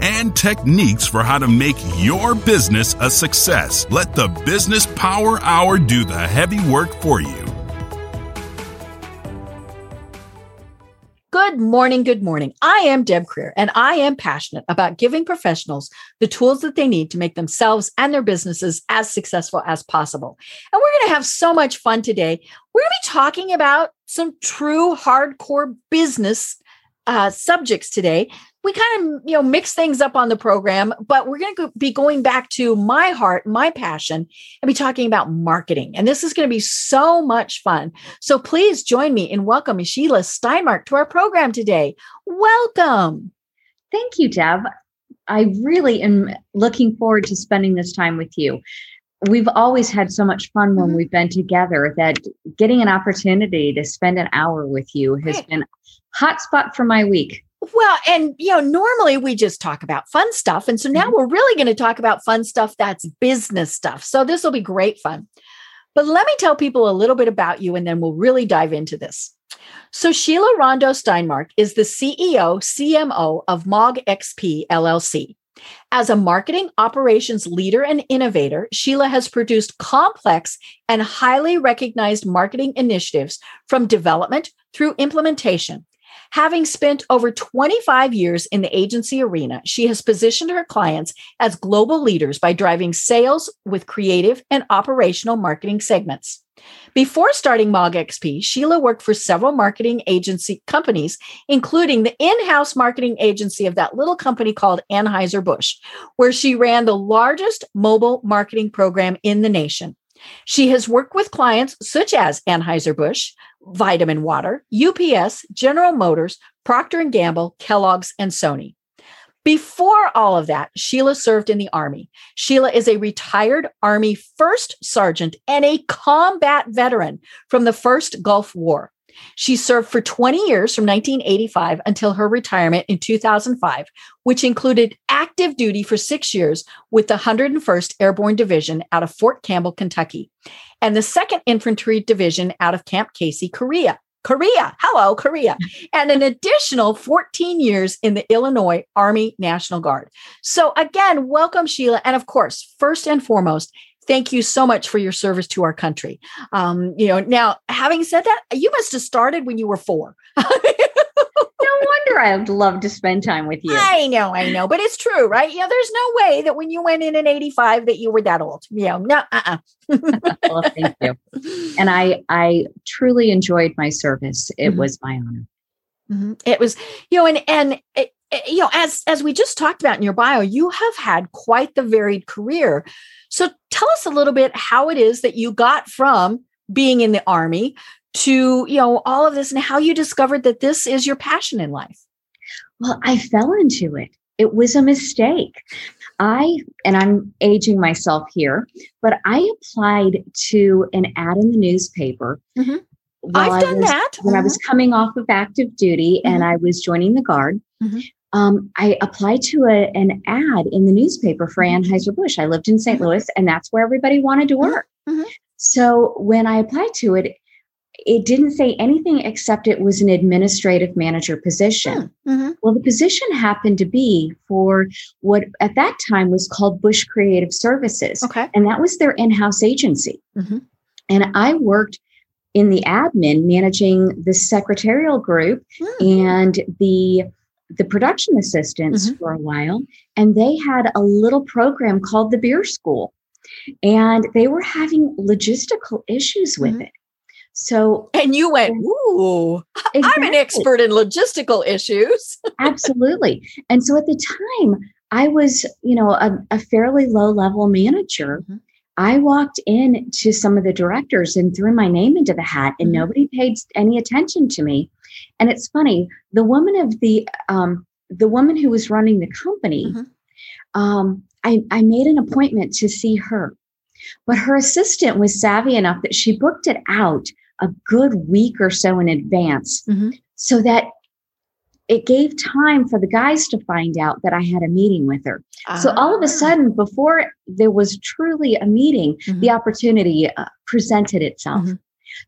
and techniques for how to make your business a success. Let the Business Power Hour do the heavy work for you. Good morning. Good morning. I am Deb Creer, and I am passionate about giving professionals the tools that they need to make themselves and their businesses as successful as possible. And we're going to have so much fun today. We're going to be talking about some true hardcore business uh, subjects today we kind of you know mix things up on the program but we're going to be going back to my heart my passion and be talking about marketing. And this is going to be so much fun. So please join me in welcoming sheila steinmark to our program today. Welcome. Thank you deb i really am looking forward to spending this time with you. We've always had so much fun when mm-hmm. we've been together that getting an opportunity to spend an hour with you has right. been hot spot for my week well, and you know, normally we just talk about fun stuff. And so now mm-hmm. we're really going to talk about fun stuff that's business stuff. So this will be great fun. But let me tell people a little bit about you and then we'll really dive into this. So Sheila Rondeau Steinmark is the CEO, CMO of MOG XP LLC. As a marketing operations leader and innovator, Sheila has produced complex and highly recognized marketing initiatives from development through implementation Having spent over 25 years in the agency arena, she has positioned her clients as global leaders by driving sales with creative and operational marketing segments. Before starting MogXP, Sheila worked for several marketing agency companies, including the in house marketing agency of that little company called Anheuser-Busch, where she ran the largest mobile marketing program in the nation. She has worked with clients such as Anheuser-Busch, Vitamin Water, UPS, General Motors, Procter & Gamble, Kellogg's, and Sony. Before all of that, Sheila served in the Army. Sheila is a retired Army first sergeant and a combat veteran from the first Gulf War. She served for 20 years from 1985 until her retirement in 2005, which included active duty for six years with the 101st Airborne Division out of Fort Campbell, Kentucky, and the 2nd Infantry Division out of Camp Casey, Korea. Korea, hello, Korea, and an additional 14 years in the Illinois Army National Guard. So, again, welcome, Sheila. And of course, first and foremost, thank you so much for your service to our country. Um, you know, now having said that, you must have started when you were four. no wonder I'd love to spend time with you. I know, I know, but it's true, right? Yeah, there's no way that when you went in in 85 that you were that old. You know, no, uh-uh. well, thank you. And I, I truly enjoyed my service. It mm-hmm. was my honor. Mm-hmm. It was, you know, and, and, it, you know, as, as we just talked about in your bio, you have had quite the varied career. So tell us a little bit how it is that you got from being in the army to, you know, all of this and how you discovered that this is your passion in life. Well, I fell into it. It was a mistake. I, and I'm aging myself here, but I applied to an ad in the newspaper. Mm-hmm. I've done was, that. When mm-hmm. I was mm-hmm. coming off of active duty mm-hmm. and I was joining the Guard, mm-hmm um, I applied to a, an ad in the newspaper for mm-hmm. Anheuser-Busch. I lived in St. Mm-hmm. Louis, and that's where everybody wanted to work. Mm-hmm. So when I applied to it, it didn't say anything except it was an administrative manager position. Hmm. Mm-hmm. Well, the position happened to be for what at that time was called Busch Creative Services. Okay. And that was their in house agency. Mm-hmm. And I worked in the admin managing the secretarial group mm-hmm. and the the production assistants mm-hmm. for a while, and they had a little program called the Beer School, and they were having logistical issues with mm-hmm. it. So, and you went, Ooh, exactly. I'm an expert in logistical issues. Absolutely. And so at the time, I was, you know, a, a fairly low level manager. Mm-hmm. I walked in to some of the directors and threw my name into the hat, and mm-hmm. nobody paid any attention to me. And it's funny, the woman of the um, the woman who was running the company, mm-hmm. um, I, I made an appointment to see her. But her assistant was savvy enough that she booked it out a good week or so in advance mm-hmm. so that it gave time for the guys to find out that I had a meeting with her. So all of a ah. sudden, before there was truly a meeting, mm-hmm. the opportunity uh, presented itself. Mm-hmm.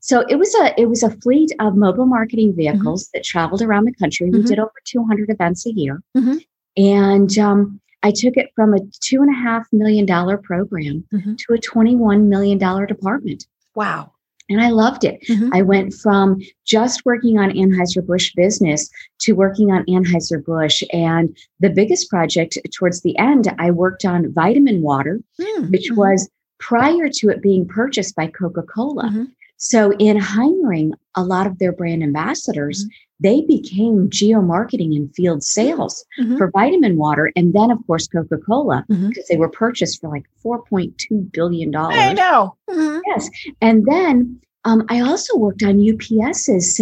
So it was a it was a fleet of mobile marketing mm-hmm. vehicles that traveled around the country. We mm-hmm. did over 200 events a year, mm-hmm. and um, I took it from a two and a half million dollar program to a 21 million dollar department. Wow. And I loved it. Mm-hmm. I went from just working on Anheuser-Busch business to working on Anheuser-Busch. And the biggest project towards the end, I worked on vitamin water, mm-hmm. which was prior to it being purchased by Coca Cola. Mm-hmm. So, in hiring a lot of their brand ambassadors, mm-hmm. they became geo marketing and field sales mm-hmm. for vitamin water. And then, of course, Coca Cola, because mm-hmm. they were purchased for like $4.2 billion. I know. Mm-hmm. Yes. And then um, I also worked on UPS's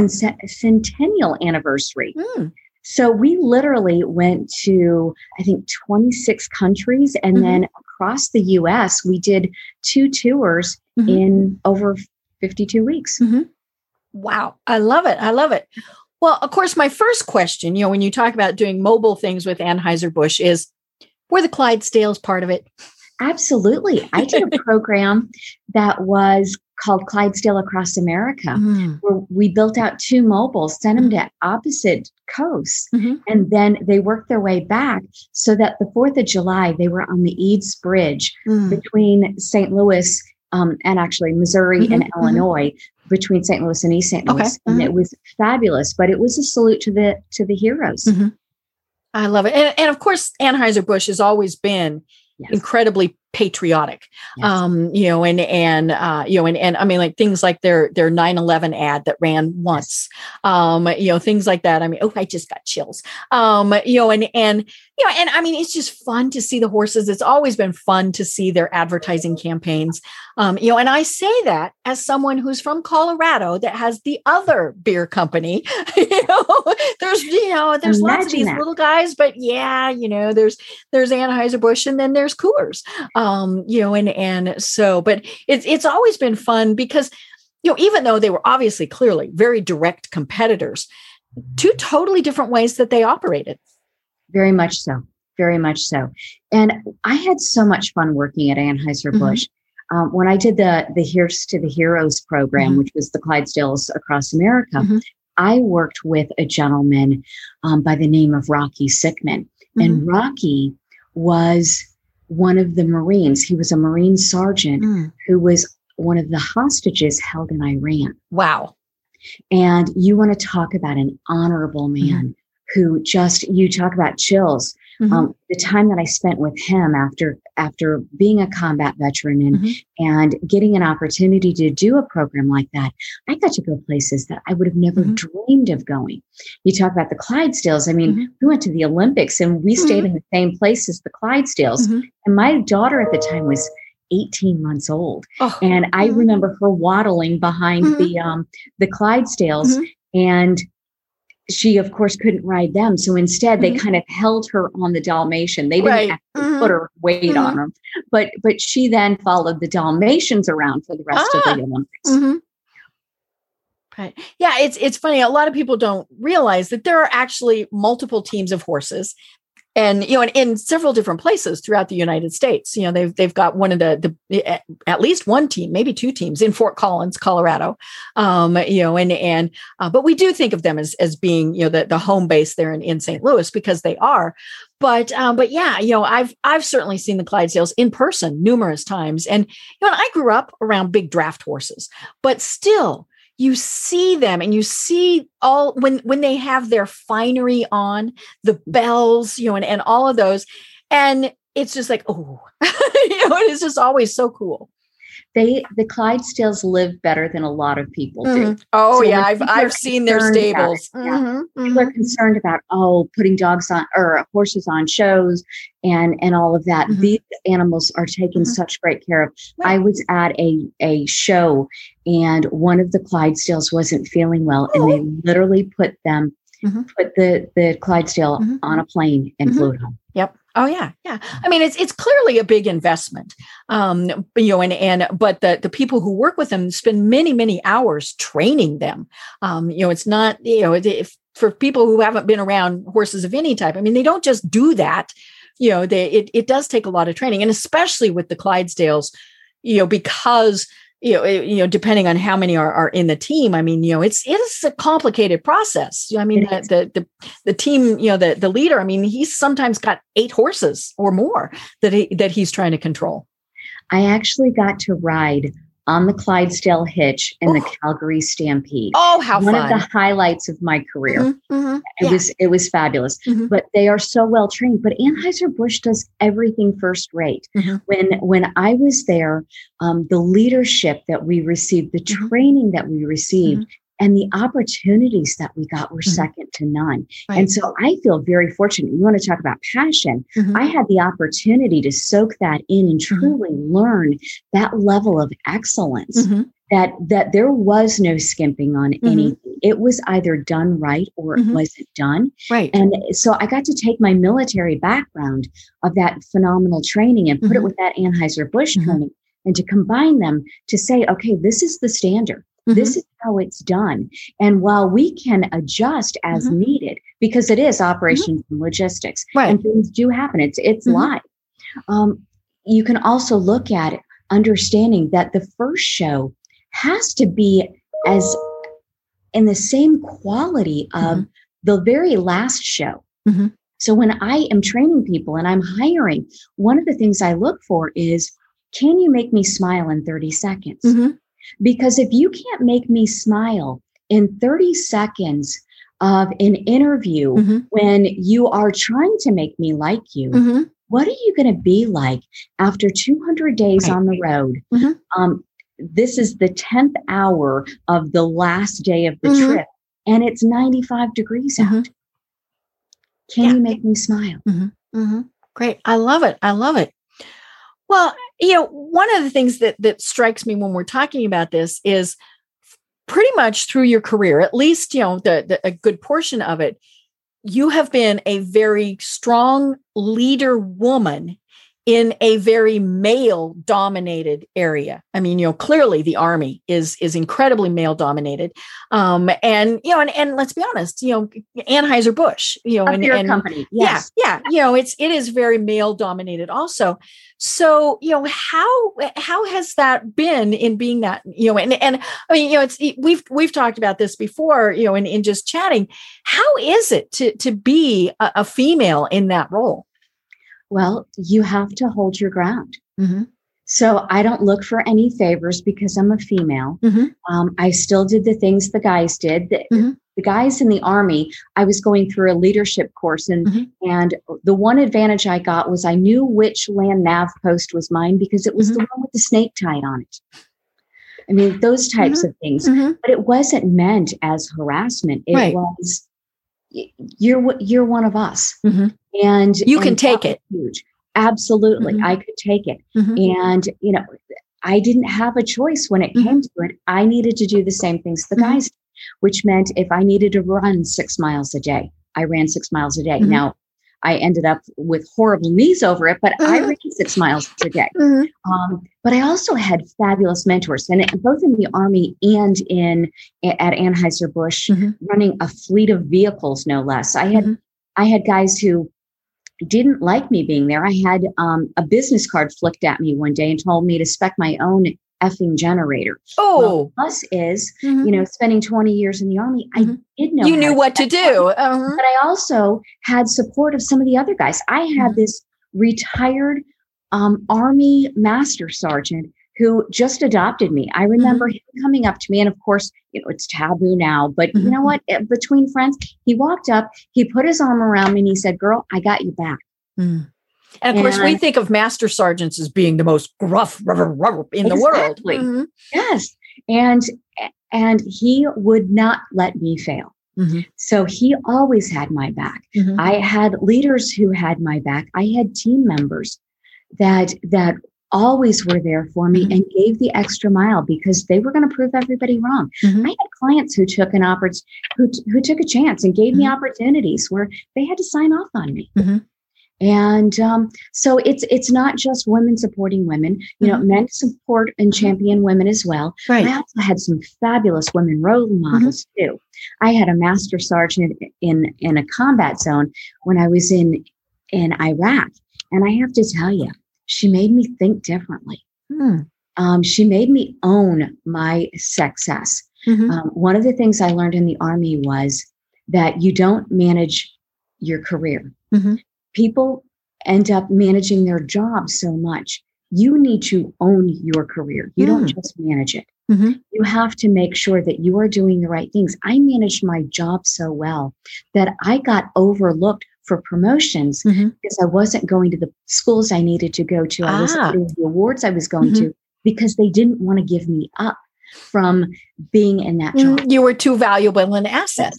centennial anniversary. Mm. So we literally went to, I think, 26 countries. And mm-hmm. then across the US, we did two tours mm-hmm. in over 52 weeks. Mm-hmm. Wow. I love it. I love it. Well, of course, my first question, you know, when you talk about doing mobile things with Anheuser-Busch is were the Clydesdales part of it? Absolutely. I did a program that was called Clydesdale Across America, mm. where we built out two mobiles, sent them mm-hmm. to opposite coasts, mm-hmm. and then they worked their way back so that the 4th of July, they were on the Eads Bridge mm. between St. Louis um, and actually Missouri mm-hmm, and mm-hmm. Illinois between St. Louis and East St. Louis, okay. and mm-hmm. it was fabulous. But it was a salute to the to the heroes. Mm-hmm. I love it, and, and of course, Anheuser Busch has always been yes. incredibly patriotic yes. um you know and and uh you know and and i mean like things like their their 9-11 ad that ran once um you know things like that. I mean oh i just got chills. Um you know and and you know and i mean it's just fun to see the horses. It's always been fun to see their advertising campaigns. Um you know and i say that as someone who's from colorado that has the other beer company you know there's you know there's Imagine lots of these that. little guys but yeah you know there's there's anheuser-busch and then there's coors um, you know, and and so, but it's it's always been fun because you know, even though they were obviously clearly very direct competitors, two totally different ways that they operated. Very much so. Very much so. And I had so much fun working at Anheuser-Busch. Mm-hmm. Um, when I did the the Here's to the Heroes program, mm-hmm. which was the Clydesdales across America, mm-hmm. I worked with a gentleman um, by the name of Rocky Sickmann. And mm-hmm. Rocky was one of the Marines. He was a Marine sergeant mm. who was one of the hostages held in Iran. Wow. And you want to talk about an honorable man mm. who just, you talk about chills. Mm-hmm. Um, the time that I spent with him after after being a combat veteran and mm-hmm. and getting an opportunity to do a program like that, I got to go places that I would have never mm-hmm. dreamed of going. You talk about the Clydesdales. I mean, mm-hmm. we went to the Olympics and we stayed mm-hmm. in the same place as the Clydesdales. Mm-hmm. And my daughter at the time was 18 months old. Oh. And I remember her waddling behind the um the Clydesdales and she of course couldn't ride them so instead they mm-hmm. kind of held her on the dalmatian they didn't right. mm-hmm. put her weight mm-hmm. on them but but she then followed the dalmatians around for the rest ah. of the ah. olympics mm-hmm. Right. Yeah, it's it's funny. A lot of people don't realize that there are actually multiple teams of horses and you know, in, in, several different places throughout the United States. You know, they've they've got one of the the at least one team, maybe two teams in Fort Collins, Colorado. Um, you know, and and uh, but we do think of them as as being you know the the home base there in, in St. Louis because they are. But um, but yeah, you know, I've I've certainly seen the Clydesdales in person numerous times, and you know, I grew up around big draft horses, but still you see them and you see all when when they have their finery on the bells you know and, and all of those and it's just like oh you know it's just always so cool they the Clydesdales live better than a lot of people do. Mm-hmm. Oh so yeah, I've I've seen their stables. It, yeah, mm-hmm. People are mm-hmm. concerned about oh putting dogs on or horses on shows and and all of that. Mm-hmm. These animals are taken mm-hmm. such great care of. Right. I was at a a show and one of the Clydesdales wasn't feeling well, oh. and they oh. literally put them mm-hmm. put the the Clydesdale on a plane and flew home. Yep. Oh yeah, yeah. I mean, it's it's clearly a big investment, um, you know, and and but the the people who work with them spend many many hours training them. Um, you know, it's not you know if for people who haven't been around horses of any type. I mean, they don't just do that. You know, they it it does take a lot of training, and especially with the Clydesdales, you know, because you know, you know, depending on how many are, are in the team, I mean, you know, it's it's a complicated process. I mean, the, the, the the team, you know, the the leader. I mean, he's sometimes got eight horses or more that he that he's trying to control. I actually got to ride on the Clydesdale Hitch in oh. the Calgary Stampede. Oh, how one fun. of the highlights of my career. Mm-hmm, mm-hmm, it yeah. was it was fabulous. Mm-hmm. But they are so well trained. But Anheuser Busch does everything first rate. Mm-hmm. When when I was there, um, the leadership that we received, the Mm-hmm. training that we received. And the opportunities that we got were second to none. Right. And so I feel very fortunate. You want to talk about passion? Mhm. I had the opportunity to soak that in and Mm-hmm. truly learn that level of excellence Mhm. that that there was no skimping on Mhm. anything it was either done right or it wasn't done Right. and so i got to take my military background of that phenomenal training and put it with that anheuser-busch training and to combine them to say okay this is the standard Mm-hmm. this is how it's done and while we can adjust as Mhm. needed because it is operations and logistics Right. and things do happen it's it's Mhm. live um, you can also look at it understanding that the first show has to be as in the same quality of Mhm. the very last show. Mhm. So when I am training people and I'm hiring, one of the things I look for is can you make me smile in 30 seconds? Mhm. Because if you can't make me smile in 30 seconds of an interview Mhm. when you are trying to make me like you, Mhm. what are you going to be like after 200 days Right. on the road? Mhm. Um, this is the 10th hour of the last day of the Mhm. trip, and it's 95 degrees Mhm. out. Can Yeah. you make me smile? hmm Great. I love it. I love it. Well, you know, one of the things that that strikes me when we're talking about this is pretty much through your career, at least, you know, the, the a good portion of it, you have been a very strong leader woman in a very male dominated area. I mean, you know, clearly the army is is incredibly male dominated. Um, and you know, and, and let's be honest, you know, Anheuser Busch, you know, and, and company. Yes. yeah, yeah, you know, it's it is very male dominated also. So, you know, how how has that been in being that, you know, and and I mean, you know, it's we've we've talked about this before, you know, in, in just chatting. How is it to to be a, a female in that role? Well, you have to hold your ground. Mm-hmm. So I don't look for any favors because I'm a female. Mhm. Um, I still did the things the guys did. The, Mhm. the guys in the army, I was going through a leadership course, and Mhm. and the one advantage I got was I knew which land nav post was mine because it was the one with the snake tied on it. I mean, those types of things. Mm-hmm. But it wasn't meant as harassment. It Right. was you're you're one of us, Mhm. and You can and take it. Huge, absolutely, Mhm. I could take it. Mhm. And, you know, I didn't have a choice when it Mhm. came to it. I needed to do the same things the Mhm. guys, which meant if I needed to run six miles a day, I ran six miles a day. Mhm. Now, I ended up with horrible knees over it, but I Mhm. ran six miles a day. Mhm. Um, but I also had fabulous mentors, and it- both in the Army and in at Anheuser Busch, Mhm. running a fleet of vehicles, no less. I had Mhm. I had guys who didn't like me being there. I had um, a business card flicked at me one day and told me to spec my own effing generator. Oh, Well, plus is Mhm. you know spending 20 years in the army, I Mhm. did know you knew what to do. Uh-huh. but I also had support of some of the other guys. I had Mhm. this retired um, Army Master Sergeant who just adopted me. I remember him coming up to me, and of course, you know, it's taboo now, but you know Mhm. what? Eh, Between friends, he walked up, he put his arm around me, and he said, Girl, I got you back. And of course, we think of master sergeants as being the most gruff rubber, rubber in the world. Exactly. Mhm. Yes. And and he would not let me fail. Mhm. So he always had my back. Mhm. I had leaders who had my back. I had team members that that always were there for me Mhm. and gave the extra mile because they were going to prove everybody wrong. Mhm. I had clients who took an oppor- who, t- who took a chance and gave me opportunities where they had to sign off on me. And um, so it's it's not just women supporting women you know mm-hmm. men support and mm-hmm. champion women as well right. i also had some fabulous women role mm-hmm. models mm-hmm. too i had a master sergeant in in a combat zone when i was in in iraq and i have to tell you she made me think differently mm. um, she made me own my success mm-hmm. um, one of the things i learned in the army was that you don't manage your career mm-hmm people end up managing their job so much. You need to own your career. You mm. don't just manage it. Mm-hmm. You have to make sure that you are doing the right things. I managed my job so well that I got overlooked for promotions mm-hmm. because I wasn't going to the schools I needed to go to. I ah. wasn't getting the awards I was going mm-hmm. to because they didn't want to give me up from being in that job. Mm, you were too valuable an asset.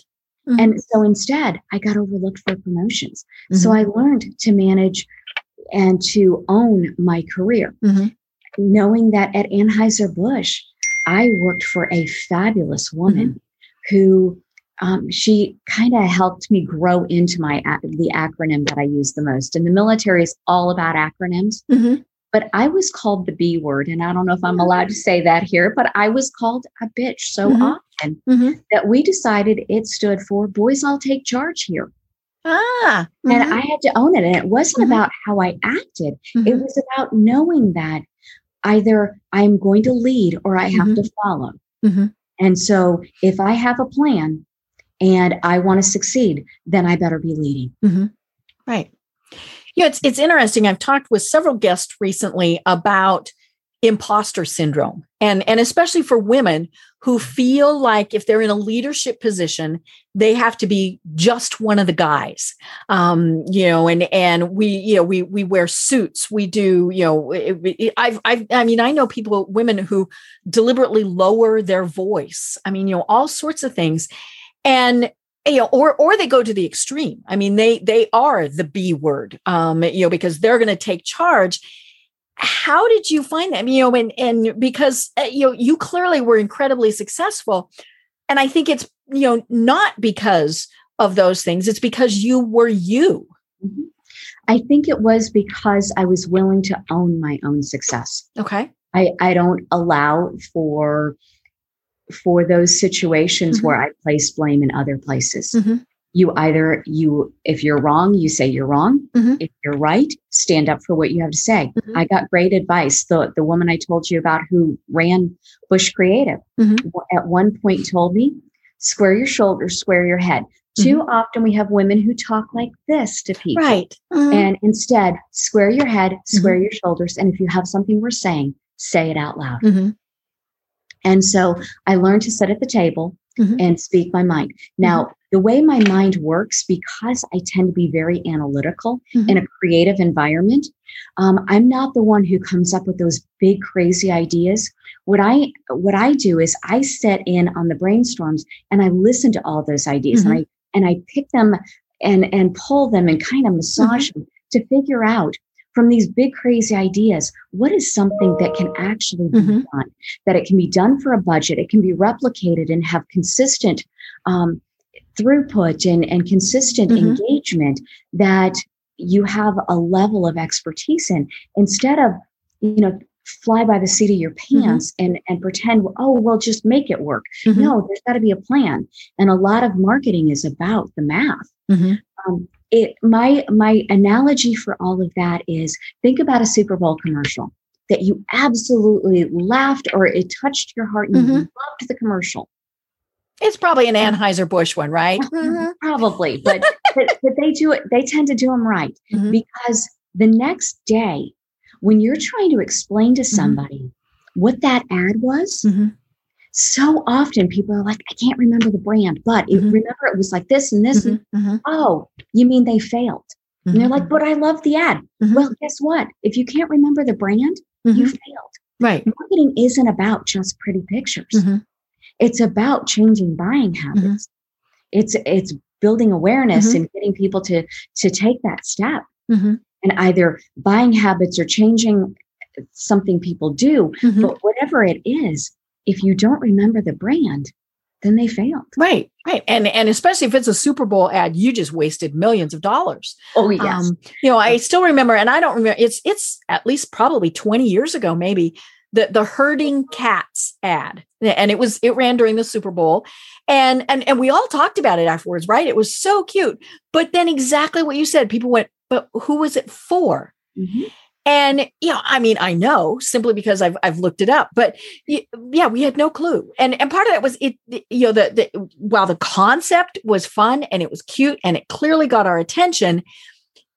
Mm-hmm. And so instead, I got overlooked for promotions. Mm-hmm. So I learned to manage and to own my career, mm-hmm. knowing that at Anheuser-Busch, I worked for a fabulous woman mm-hmm. who um, she kind of helped me grow into my the acronym that I use the most. And the military is all about acronyms. Mm-hmm. But I was called the B word, and I don't know if I'm allowed to say that here, but I was called a bitch so mm-hmm. often mm-hmm. that we decided it stood for boys, I'll take charge here. Ah, mm-hmm. and I had to own it. And it wasn't mm-hmm. about how I acted, it mm-hmm. was about knowing that either I'm going to lead or I have mm-hmm. to follow. And so if I have a plan and I want to succeed, then I better be leading. Right. Yeah, it's it's interesting. I've talked with several guests recently about imposter syndrome and and especially for women who feel like if they're in a leadership position they have to be just one of the guys. Um you know and and we you know we we wear suits. We do you know i've i've i mean i know people women who deliberately lower their voice. I mean you know all sorts of things. And you know or or they go to the extreme. I mean they they are the b word um you know because they're going to take charge how did you find them you know and and because uh, you know you clearly were incredibly successful and i think it's you know not because of those things it's because you were you mm-hmm. i think it was because i was willing to own my own success okay i i don't allow for for those situations mm-hmm. where I place blame in other places. Mm-hmm. You either you if you're wrong, you say you're wrong. Mm-hmm. If you're right, stand up for what you have to say. Mm-hmm. I got great advice. The the woman I told you about who ran Busch Creative mm-hmm. at one point told me, square your shoulders, square your head. Too mm-hmm. often we have women who talk like this to people. Right. And instead, square your head, square your shoulders. And if you have something we're saying, say it out loud. And so I learned to sit at the table mm-hmm. and speak my mind. Now, mm-hmm. the way my mind works, because I tend to be very analytical mm-hmm. in a creative environment, um, I'm not the one who comes up with those big, crazy ideas. What I what I do is I set in on the brainstorms and I listen to all those ideas and mm-hmm. I and I pick them and and pull them and kind of massage mm-hmm. them to figure out from these big crazy ideas what is something that can actually be mm-hmm. done that it can be done for a budget it can be replicated and have consistent um, throughput and, and consistent mm-hmm. engagement that you have a level of expertise in instead of you know fly by the seat of your mm-hmm. pants mm-hmm. and and pretend oh well just make it work mm-hmm. no there's got to be a plan and a lot of marketing is about the math mm-hmm. um, it my my analogy for all of that is think about a Super Bowl commercial that you absolutely laughed or it touched your heart and mm-hmm. you loved the commercial. It's probably an Anheuser-Busch one, right? Mm-hmm. Probably, but, but, but they do it, they tend to do them right mm-hmm. because the next day, when you're trying to explain to mm-hmm. somebody what that ad was, mm-hmm so often people are like, I can't remember the brand, but mm-hmm. it, remember it was like this and this. Mm-hmm. And, mm-hmm. oh, you mean they failed? And they're like, mm-hmm. but I love the ad. Mm-hmm. Well, guess what? If you can't remember the brand, you failed. Right. Marketing isn't about just pretty pictures. It's about changing buying habits. It's it's building awareness and getting people to to take that step. And either buying habits or changing something people do, but whatever it is, if you don't remember the brand, then they failed. Right, right, and and especially if it's a Super Bowl ad, you just wasted millions of dollars. Oh yes, um, you know I still remember, and I don't remember. It's it's at least probably twenty years ago, maybe the the herding cats ad, and it was it ran during the Super Bowl, and and and we all talked about it afterwards, right? It was so cute, but then exactly what you said, people went, but who was it for? Mm-hmm. And you know, I mean, I know simply because I've I've looked it up, but yeah, we had no clue. And and part of that was it, you know, the, the while the concept was fun and it was cute and it clearly got our attention,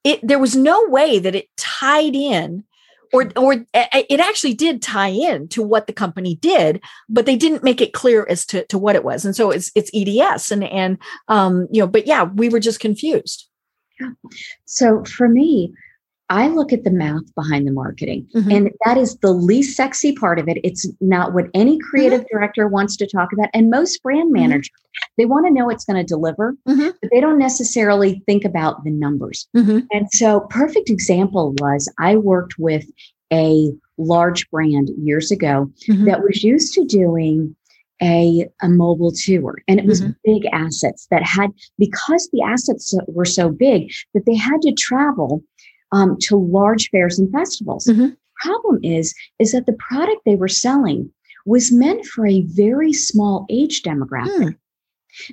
it there was no way that it tied in or or it actually did tie in to what the company did but they didn't make it clear as to, to what it was and so it's it's eds and and um you know but yeah we were just confused Yeah. so for me I look at the math behind the marketing, mm-hmm. and that is the least sexy part of it. It's not what any creative mm-hmm. director wants to talk about. And most brand mm-hmm. managers, mm-hmm. they want to know it's going to deliver, mm-hmm. but they don't necessarily think about the numbers. Mm-hmm. And so, perfect example was I worked with a large brand years ago that was used to doing a, a mobile tour and it was mm-hmm. big assets that had because the assets were so big that they had to travel um, to large fairs and festivals. Mm-hmm. Problem is, is that the product they were selling was meant for a very small age demographic. Mm.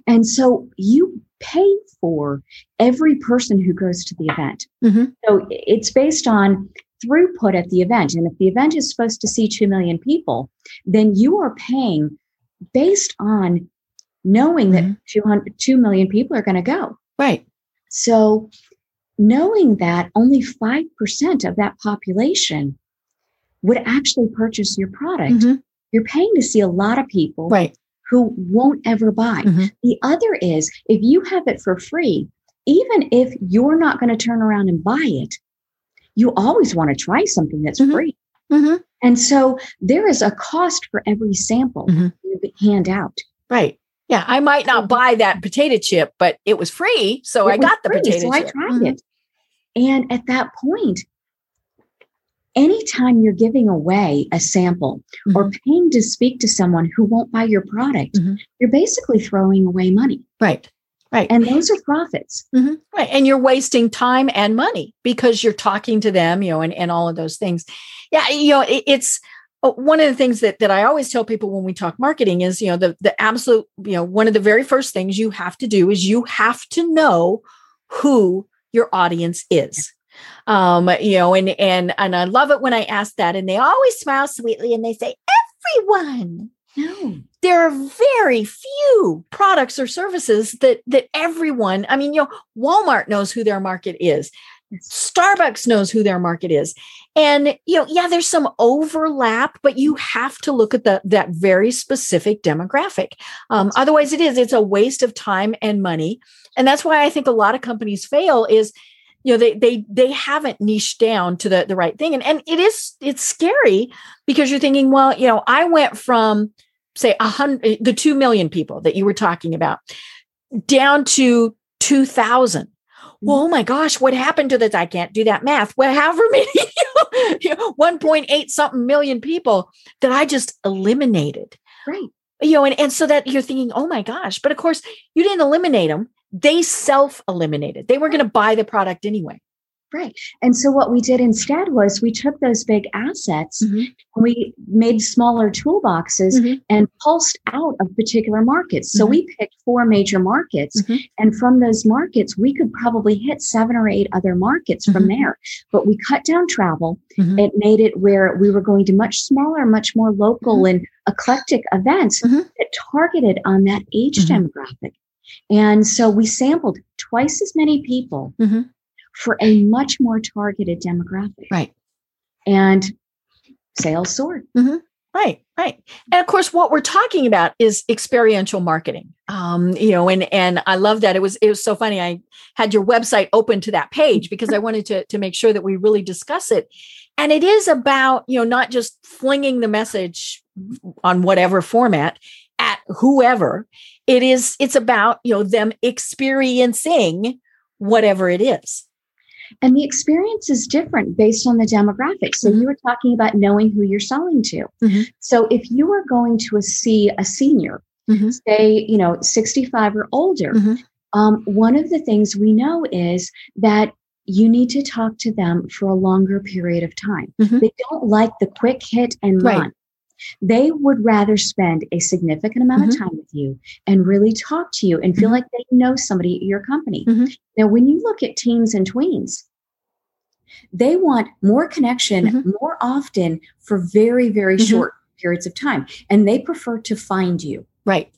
And so you pay for every person who goes to the event. Mm-hmm. So it's based on throughput at the event. And if the event is supposed to see 2 million people, then you are paying based on knowing mm-hmm. that 200, 2 million people are going to go. Right. So knowing that only 5% of that population would actually purchase your product, mm-hmm. you're paying to see a lot of people right. who won't ever buy. Mm-hmm. The other is if you have it for free, even if you're not going to turn around and buy it, you always want to try something that's mm-hmm. free. Mm-hmm. And so there is a cost for every sample mm-hmm. you hand out. Right. Yeah, I might not buy that potato chip, but it was free, so it I got the free, potato so chip. I tried mm-hmm. it. And at that point, anytime you're giving away a sample mm-hmm. or paying to speak to someone who won't buy your product, mm-hmm. you're basically throwing away money. Right. Right. And those are profits. Mm-hmm. Right. And you're wasting time and money because you're talking to them, you know, and, and all of those things. Yeah. You know, it, it's one of the things that, that I always tell people when we talk marketing is, you know, the, the absolute, you know, one of the very first things you have to do is you have to know who your audience is. Um you know and and and i love it when i ask that and they always smile sweetly and they say everyone. No. There are very few products or services that that everyone i mean you know walmart knows who their market is starbucks knows who their market is. And you know yeah there's some overlap but you have to look at the that very specific demographic. Um, otherwise it is it's a waste of time and money. And that's why i think a lot of companies fail is you know they they they haven't niched down to the the right thing. And and it is it's scary because you're thinking well you know i went from say a hundred the 2 million people that you were talking about down to 2000 well, oh my gosh, what happened to this? I can't do that math. Well, however many, 1.8 something million people that I just eliminated. Right. You know, and, and so that you're thinking, oh my gosh. But of course, you didn't eliminate them they self eliminated. They were going to buy the product anyway. Right. And so what we did instead was we took those big assets, mm-hmm. we made smaller toolboxes mm-hmm. and pulsed out of particular markets. So mm-hmm. we picked four major markets. Mm-hmm. And from those markets, we could probably hit seven or eight other markets from mm-hmm. there. But we cut down travel. Mm-hmm. It made it where we were going to much smaller, much more local and eclectic events that targeted on that age demographic. And so we sampled twice as many people. For a much more targeted demographic. Right. And sales soared. Mm-hmm. Right, right. And of course, what we're talking about is experiential marketing. Um, you know, and and I love that. It was it was so funny. I had your website open to that page because I wanted to to make sure that we really discuss it. And it is about, you know, not just flinging the message on whatever format at whoever it is it's about you know them experiencing whatever it is and the experience is different based on the demographics so mm-hmm. you were talking about knowing who you're selling to mm-hmm. so if you are going to a, see a senior mm-hmm. say, you know, 65 or older, mm-hmm. um, one of the things we know is that you need to talk to them for a longer period of time. Mm-hmm. They don't like the quick hit and run. Right. They would rather spend a significant amount mm-hmm. of time with you and really talk to you and feel mm-hmm. like they know somebody at your company. Mm-hmm. Now, when you look at teens and tweens, they want more connection mm-hmm. more often for very, very mm-hmm. short periods of time. And they prefer to find you. Right.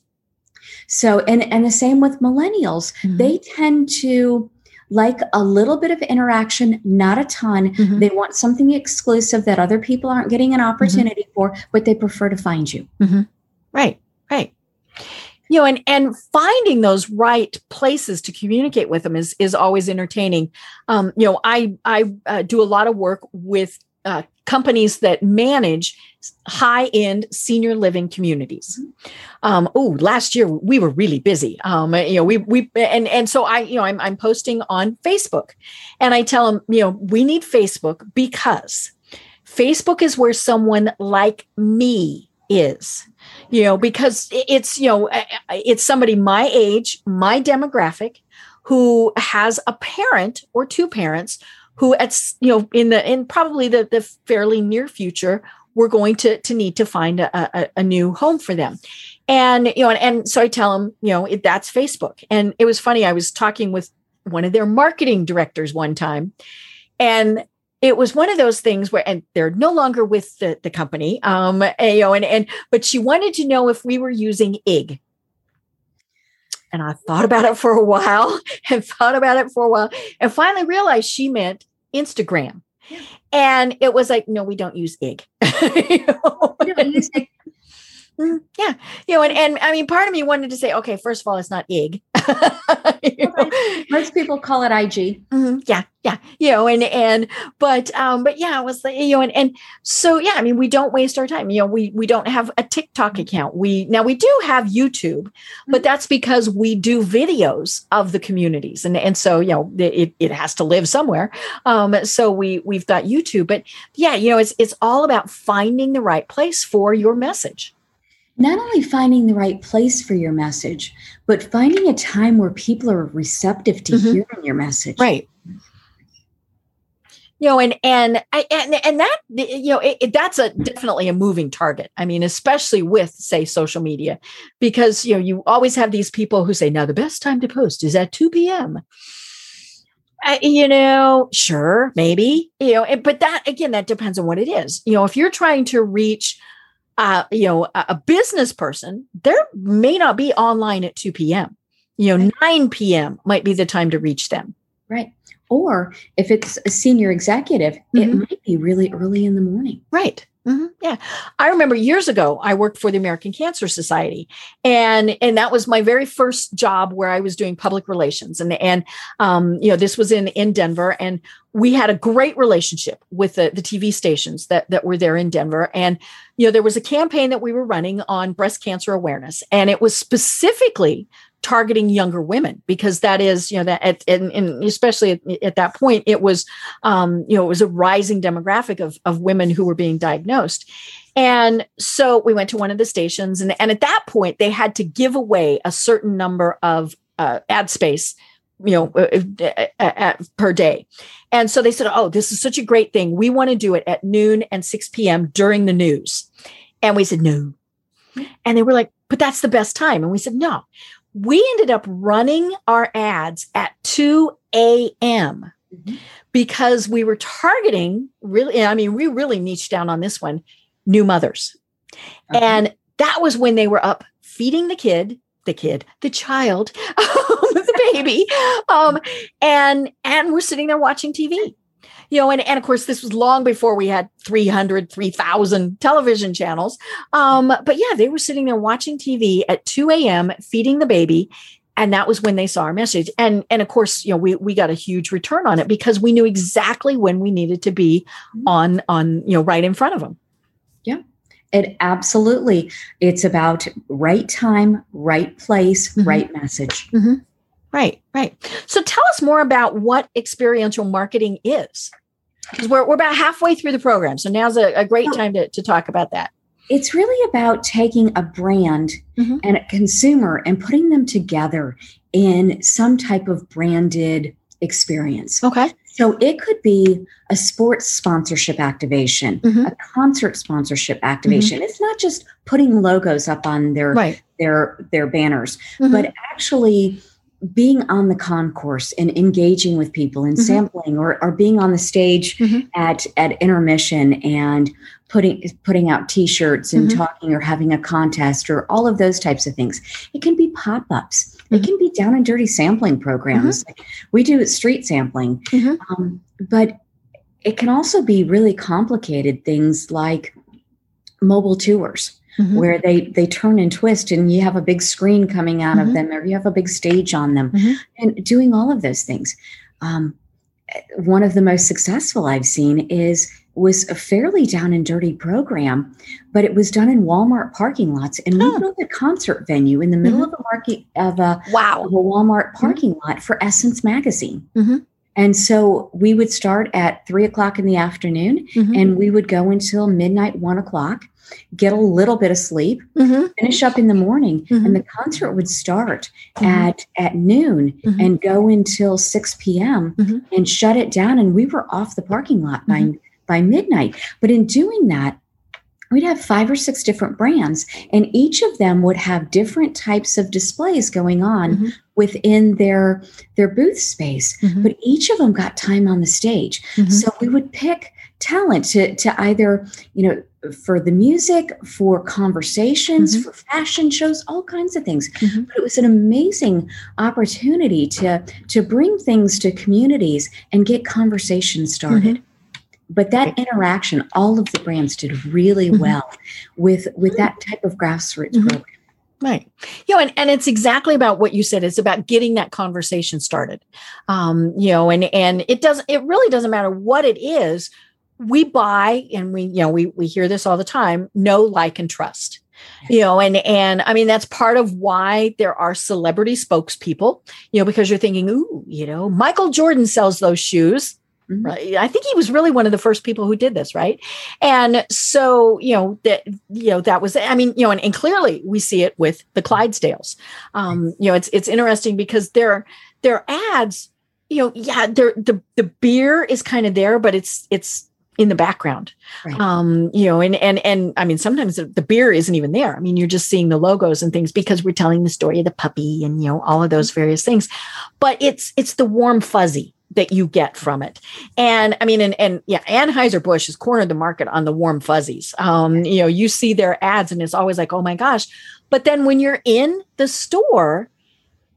So, and, and the same with millennials, mm-hmm. they tend to like a little bit of interaction, not a ton. Mm-hmm. They want something exclusive that other people aren't getting an mm-hmm. opportunity mm-hmm. for, but they prefer to find you. Mm-hmm. Right, right. You know, and and finding those right places to communicate with them is is always entertaining. Um, you know, I I uh, do a lot of work with uh, companies that manage high end senior living communities. Um, oh, last year we were really busy. Um, you know, we we and and so I you know I'm I'm posting on Facebook, and I tell them you know we need Facebook because Facebook is where someone like me is. You know, because it's you know it's somebody my age, my demographic, who has a parent or two parents who at you know in the in probably the the fairly near future we're going to to need to find a, a, a new home for them. And you know and, and so i tell them you know it, that's facebook. And it was funny i was talking with one of their marketing directors one time and it was one of those things where and they're no longer with the, the company um you know and, and but she wanted to know if we were using ig and I thought about it for a while and thought about it for a while and finally realized she meant Instagram. Yeah. And it was like, no, we don't use IG. you know? we don't use IG. Mm, yeah. You know, and, and I mean, part of me wanted to say, okay, first of all, it's not IG. Most people call it IG. Mm-hmm. Yeah, yeah. You know, and and but um, but yeah, it was like, you know, and and so yeah, I mean, we don't waste our time. You know, we we don't have a TikTok account. We now we do have YouTube, but mm-hmm. that's because we do videos of the communities. And and so, you know, it it has to live somewhere. Um, so we we've got YouTube. But yeah, you know, it's it's all about finding the right place for your message not only finding the right place for your message, but finding a time where people are receptive to mm-hmm. hearing your message. Right. You know, and and and and that you know it, it, that's a definitely a moving target. I mean, especially with say social media, because you know you always have these people who say, "Now the best time to post is at two p.m." Uh, you know, sure, maybe you know, but that again, that depends on what it is. You know, if you're trying to reach uh, you know, a, a business person, there may not be online at 2 p.m. You know, right. 9 p.m. might be the time to reach them. Right. Or if it's a senior executive, mm-hmm. it might be really early in the morning. Right. Mm-hmm. Yeah, I remember years ago I worked for the American Cancer Society, and and that was my very first job where I was doing public relations, and and um, you know this was in in Denver, and we had a great relationship with the, the TV stations that that were there in Denver, and you know there was a campaign that we were running on breast cancer awareness, and it was specifically targeting younger women because that is you know that at, and, and especially at, at, that point it was um, you know it was a rising demographic of, of women who were being diagnosed. And so we went to one of the stations and, and at that point they had to give away a certain number of uh, ad space you know uh, uh, uh, per day. And so they said oh this is such a great thing. We want to do it at noon and 6 p.m during the news. And we said no. And they were like but that's the best time. And we said no we ended up running our ads at 2 a.m. Mm-hmm. because we were targeting really, I mean, we really niched down on this one new mothers. Uh-huh. And that was when they were up feeding the kid, the kid, the child, the baby. Um, and and we're sitting there watching TV you know, and, and of course, this was long before we had 300, 3,000 television channels. Um, but yeah, they were sitting there watching TV at 2 a.m., feeding the baby. And that was when they saw our message. And, and of course, you know, we, we got a huge return on it because we knew exactly when we needed to be mm-hmm. on, on, you know, right in front of them. Yeah. It absolutely. It's about right time, right place, mm-hmm. right message. Mm-hmm. Right, right. So tell us more about what experiential marketing is. Because we're, we're about halfway through the program. So now's a, a great time to, to talk about that. it's really about taking a brand mm-hmm. and a consumer and putting them together in some type of branded experience. Okay. So it could be a sports sponsorship activation, mm-hmm. a concert sponsorship activation. Mm-hmm. It's not just putting logos up on their right. their their banners, mm-hmm. but actually being on the concourse and engaging with people and mm-hmm. sampling or, or being on the stage mm-hmm. at at intermission and putting putting out t-shirts and mm-hmm. talking or having a contest or all of those types of things it can be pop-ups it mm-hmm. can be down and dirty sampling programs mm-hmm. we do street sampling mm-hmm. um, but it can also be really complicated things like mobile tours mm-hmm. where they they turn and twist and you have a big screen coming out mm-hmm. of them or you have a big stage on them mm-hmm. and doing all of those things um, one of the most successful i've seen is was a fairly down and dirty program but it was done in walmart parking lots and we built a concert venue in the middle mm-hmm. of a market of a wow of a walmart mm-hmm. parking lot for essence magazine mm-hmm. And so we would start at three o'clock in the afternoon mm-hmm. and we would go until midnight, one o'clock get a little bit of sleep, mm-hmm. finish up in the morning, mm-hmm. and the concert would start mm-hmm. at at noon mm-hmm. and go until six p.m. Mm-hmm. and shut it down. And we were off the parking lot by mm-hmm. by midnight. But in doing that, we'd have five or six different brands, and each of them would have different types of displays going on mm-hmm. within their their booth space. Mm-hmm. But each of them got time on the stage, mm-hmm. so we would pick talent to to either you know for the music, for conversations, mm-hmm. for fashion shows, all kinds of things. Mm-hmm. But it was an amazing opportunity to to bring things to communities and get conversations started. Mm-hmm. But that interaction, all of the brands did really mm-hmm. well with with that type of grassroots mm-hmm. program. Right. You know, and, and it's exactly about what you said. It's about getting that conversation started. Um, you know, and and it doesn't it really doesn't matter what it is we buy and we you know we we hear this all the time know like and trust. You know and and i mean that's part of why there are celebrity spokespeople you know because you're thinking ooh you know michael jordan sells those shoes. Mm-hmm. right? I think he was really one of the first people who did this right? And so you know that you know that was i mean you know and, and clearly we see it with the clydesdales. Um you know it's it's interesting because their their ads you know yeah they're the the beer is kind of there but it's it's in the background. Right. um you know and and and i mean sometimes the, beer isn't even there. I mean you're just seeing the logos and things because we're telling the story of the puppy and you know all of those various things. But it's it's the warm fuzzy that you get from it. And i mean and and yeah anheuser-busch has cornered the market on the warm fuzzies. Um you know you see their ads and it's always like oh my gosh. But then when you're in the store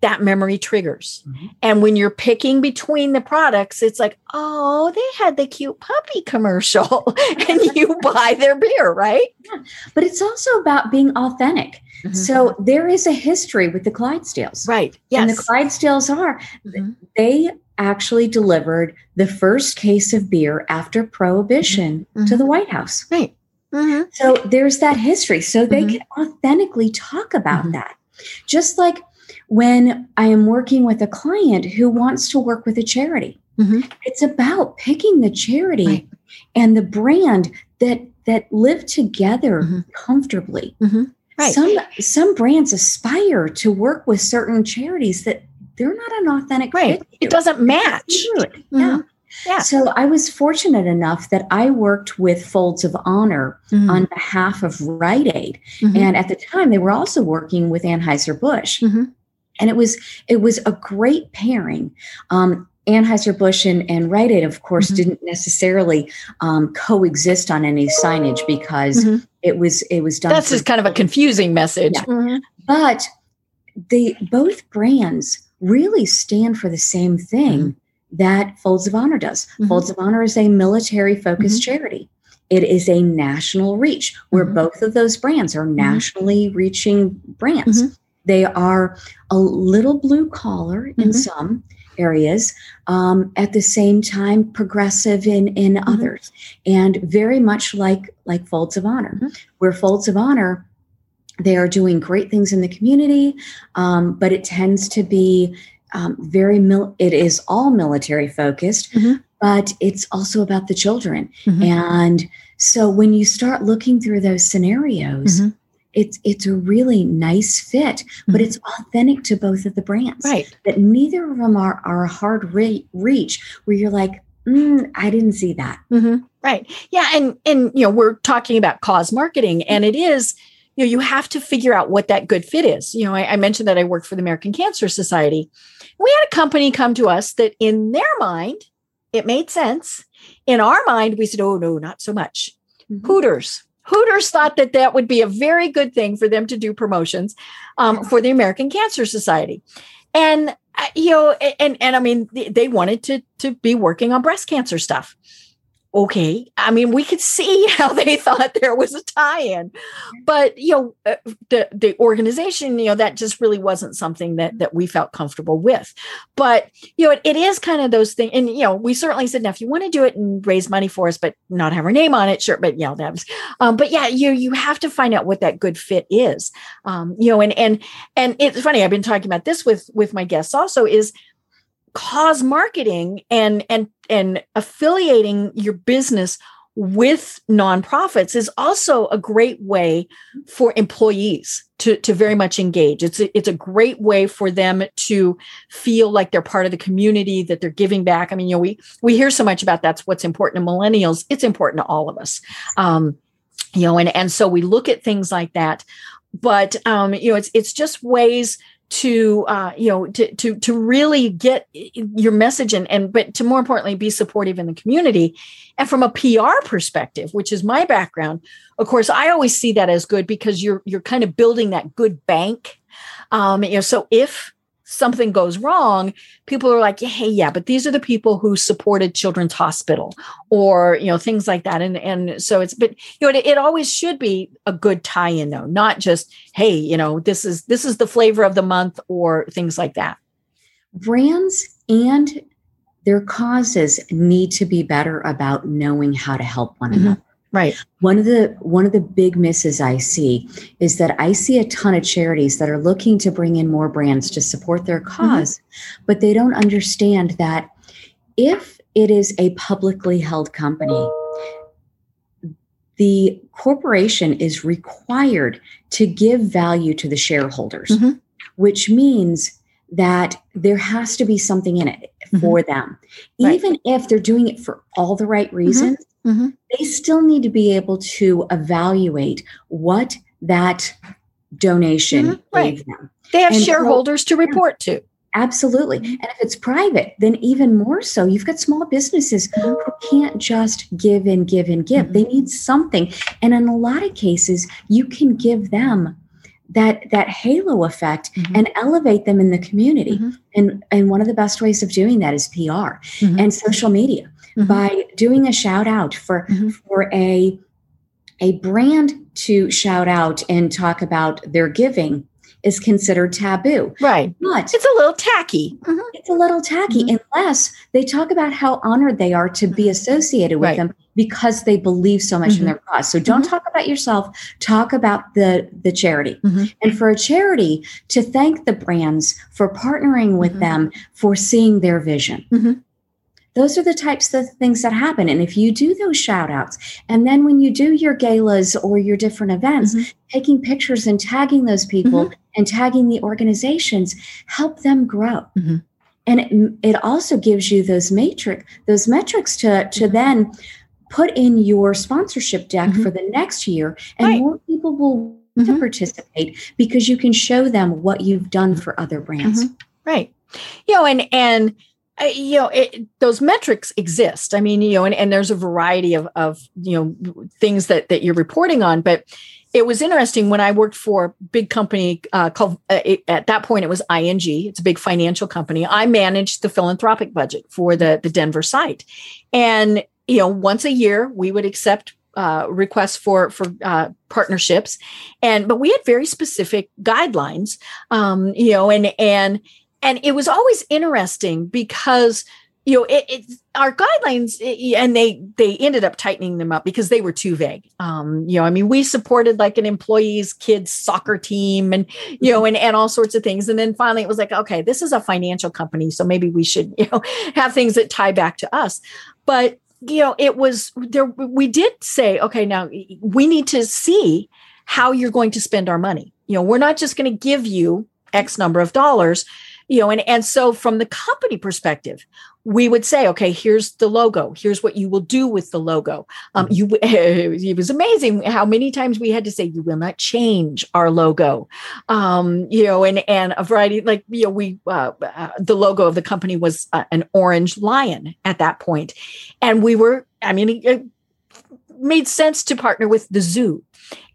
that memory triggers. Mm-hmm. And when you're picking between the products, it's like, oh, they had the cute puppy commercial and you buy their beer, right? Yeah. But it's also about being authentic. Mm-hmm. So there is a history with the Clydesdales. Right. Yes. And the Clydesdales are, mm-hmm. they actually delivered the first case of beer after prohibition mm-hmm. to the White House. Right. Mm-hmm. So there's that history. So they mm-hmm. can authentically talk about that. Just like when I am working with a client who wants to work with a charity. Mm-hmm. It's about picking the charity right. and the brand that that live together mm-hmm. comfortably. Mm-hmm. Right. Some some brands aspire to work with certain charities that they're not an authentic right. It doesn't match. It. Mm-hmm. Yeah. Yeah. So I was fortunate enough that I worked with Folds of Honor mm-hmm. on behalf of Rite Aid. Mm-hmm. And at the time, they were also working with Anheuser-Busch. Mm-hmm and it was it was a great pairing. Um, Anheuser-Busch and, and Rite Aid, of course, mm-hmm. didn't necessarily um, coexist on any signage because mm-hmm. it was it was done. That's just kind of a confusing message. Yeah. Mm-hmm. But the both brands really stand for the same thing mm-hmm. that Folds of Honor does. Mm-hmm. Folds of Honor is a military focused mm-hmm. charity. It is a national reach where both of those brands are nationally reaching brands. They are a little blue collar in mm-hmm. some areas, um, at the same time progressive in in mm-hmm. others, and very much like like Folds of Honor, mm-hmm. where Folds of Honor they are doing great things in the community, um, but it tends to be um, very mil- it is all military focused, mm-hmm. but it's also about the children mm-hmm. and So when you start looking through those scenarios, mm-hmm. It's it's a really nice fit, mm-hmm. but it's authentic to both of the brands. Right. That neither of them are are a hard re- reach where you're like, mm, I didn't see that. Mm-hmm. Right. Yeah. And and you know, we're talking about cause marketing, and it is you know you have to figure out what that good fit is you know I, I, mentioned that i worked for the american cancer society we had a company come to us that in their mind it made sense in our mind we said oh no not so much mm-hmm. hooters hooters thought that that would be a very good thing for them to do promotions um, for the american cancer society. And uh, you know and and i mean they wanted to to be working on breast cancer stuff okay i mean we could see how they thought there was a tie-in but you know uh, the the organization you know that just really wasn't something that that we felt comfortable with but you know it, it is kind of those things and you know we certainly said now if you want to do it and raise money for us but not have our name on it sure but you know that was um, but yeah you you have to find out what that good fit is um, you know and and and it's funny i've been talking about this with with my guests also is cause marketing and and and affiliating your business with nonprofits is also a great way for employees to, to very much engage. It's a, it's a great way for them to feel like they're part of the community, that they're giving back. I mean, you know, we we hear so much about that's what's important to millennials. It's important to all of us. Um, you know, and and so we look at things like that. But um, you know, it's it's just ways to uh, you know to to to really get your message and and but to more importantly be supportive in the community. And from a PR perspective which is my background of course I always see that as good because you're you're kind of building that good bank. Um you know so if something goes wrong, people are like, hey, yeah, but these are the people who supported Children's Hospital or, you know, things like that. And and so it's but you know, it, it always should be a good tie-in though, not just, hey, you know, this is this is the flavor of the month or things like that. Brands and their causes need to be better about knowing how to help one mm-hmm. another. Right. One of the one of the big misses I see is that I see a ton of charities that are looking to bring in more brands to support their mm-hmm. because mm-hmm. but they don't understand that if it is a publicly held company, the corporation is required to give value to the shareholders, mm-hmm. which means that there has to be something in it mm-hmm. for them. Right. Even if they're doing it for all the right mm-hmm. reasons, mm-hmm. They still need to be able to evaluate what that donation mm-hmm. right. them. They have and shareholders so, to report yeah, to. Absolutely. Mm-hmm. And if it's private, then even more so. You've got small businesses mm-hmm. who can't just give and give and give. They need something. And in a lot of cases, you can give them that that halo effect mm-hmm. and elevate them in the community mm-hmm. and and one of the best ways of doing that is pr mm-hmm. and social media mm-hmm. by doing a shout out for mm-hmm. for a a brand to shout out and talk about their giving is considered taboo. Right. But it's a little tacky. Mm-hmm. It's a little tacky mm-hmm. unless they talk about how honored they are to be associated with right. them because they believe so much mm-hmm. in their cause. So don't mm-hmm. talk about yourself, talk about the the charity. Mm-hmm. And for a charity to thank the brands for partnering with mm-hmm. them for seeing their vision those are the types of things that happen and if you do those shout outs and then when you do your galas or your different events mm-hmm. taking pictures and tagging those people mm-hmm. and tagging the organizations help them grow mm-hmm. and it, it, also gives you those matrix those metrics to to mm-hmm. then put in your sponsorship deck mm-hmm. for the next year and right. more people will to mm-hmm. participate because you can show them what you've done for other brands right you know and and you know it, those metrics exist. I mean you know and, and there's a variety of of you know things that that you're reporting on but it was interesting when i worked for a big company uh, called uh, it, at that point it was ing it's a big financial company. I managed the philanthropic budget for the the denver site. And you know once a year we would accept uh, requests for for uh, partnerships, and but we had very specific guidelines, um, you know, and and and it was always interesting because you know it, it, our guidelines it, and they they ended up tightening them up because they were too vague um you know i mean we supported like an employees kids soccer team and you know mm-hmm. and and all sorts of things and then finally it was like okay this is a financial company so maybe we should you know have things that tie back to us but you know, it was there. We did say, okay, now we need to see how you're going to spend our money. You know, we're not just going to give you X number of dollars, you know, and, and so from the company perspective, we would say, okay, here's the logo. Here's what you will do with the logo. Um, you, it was amazing how many times we had to say, you will not change our logo. Um, you know, and, and a variety, like, you know, we, uh, uh, the logo of the company was uh, an orange lion at that. And we were, I mean, made sense to partner with the zoo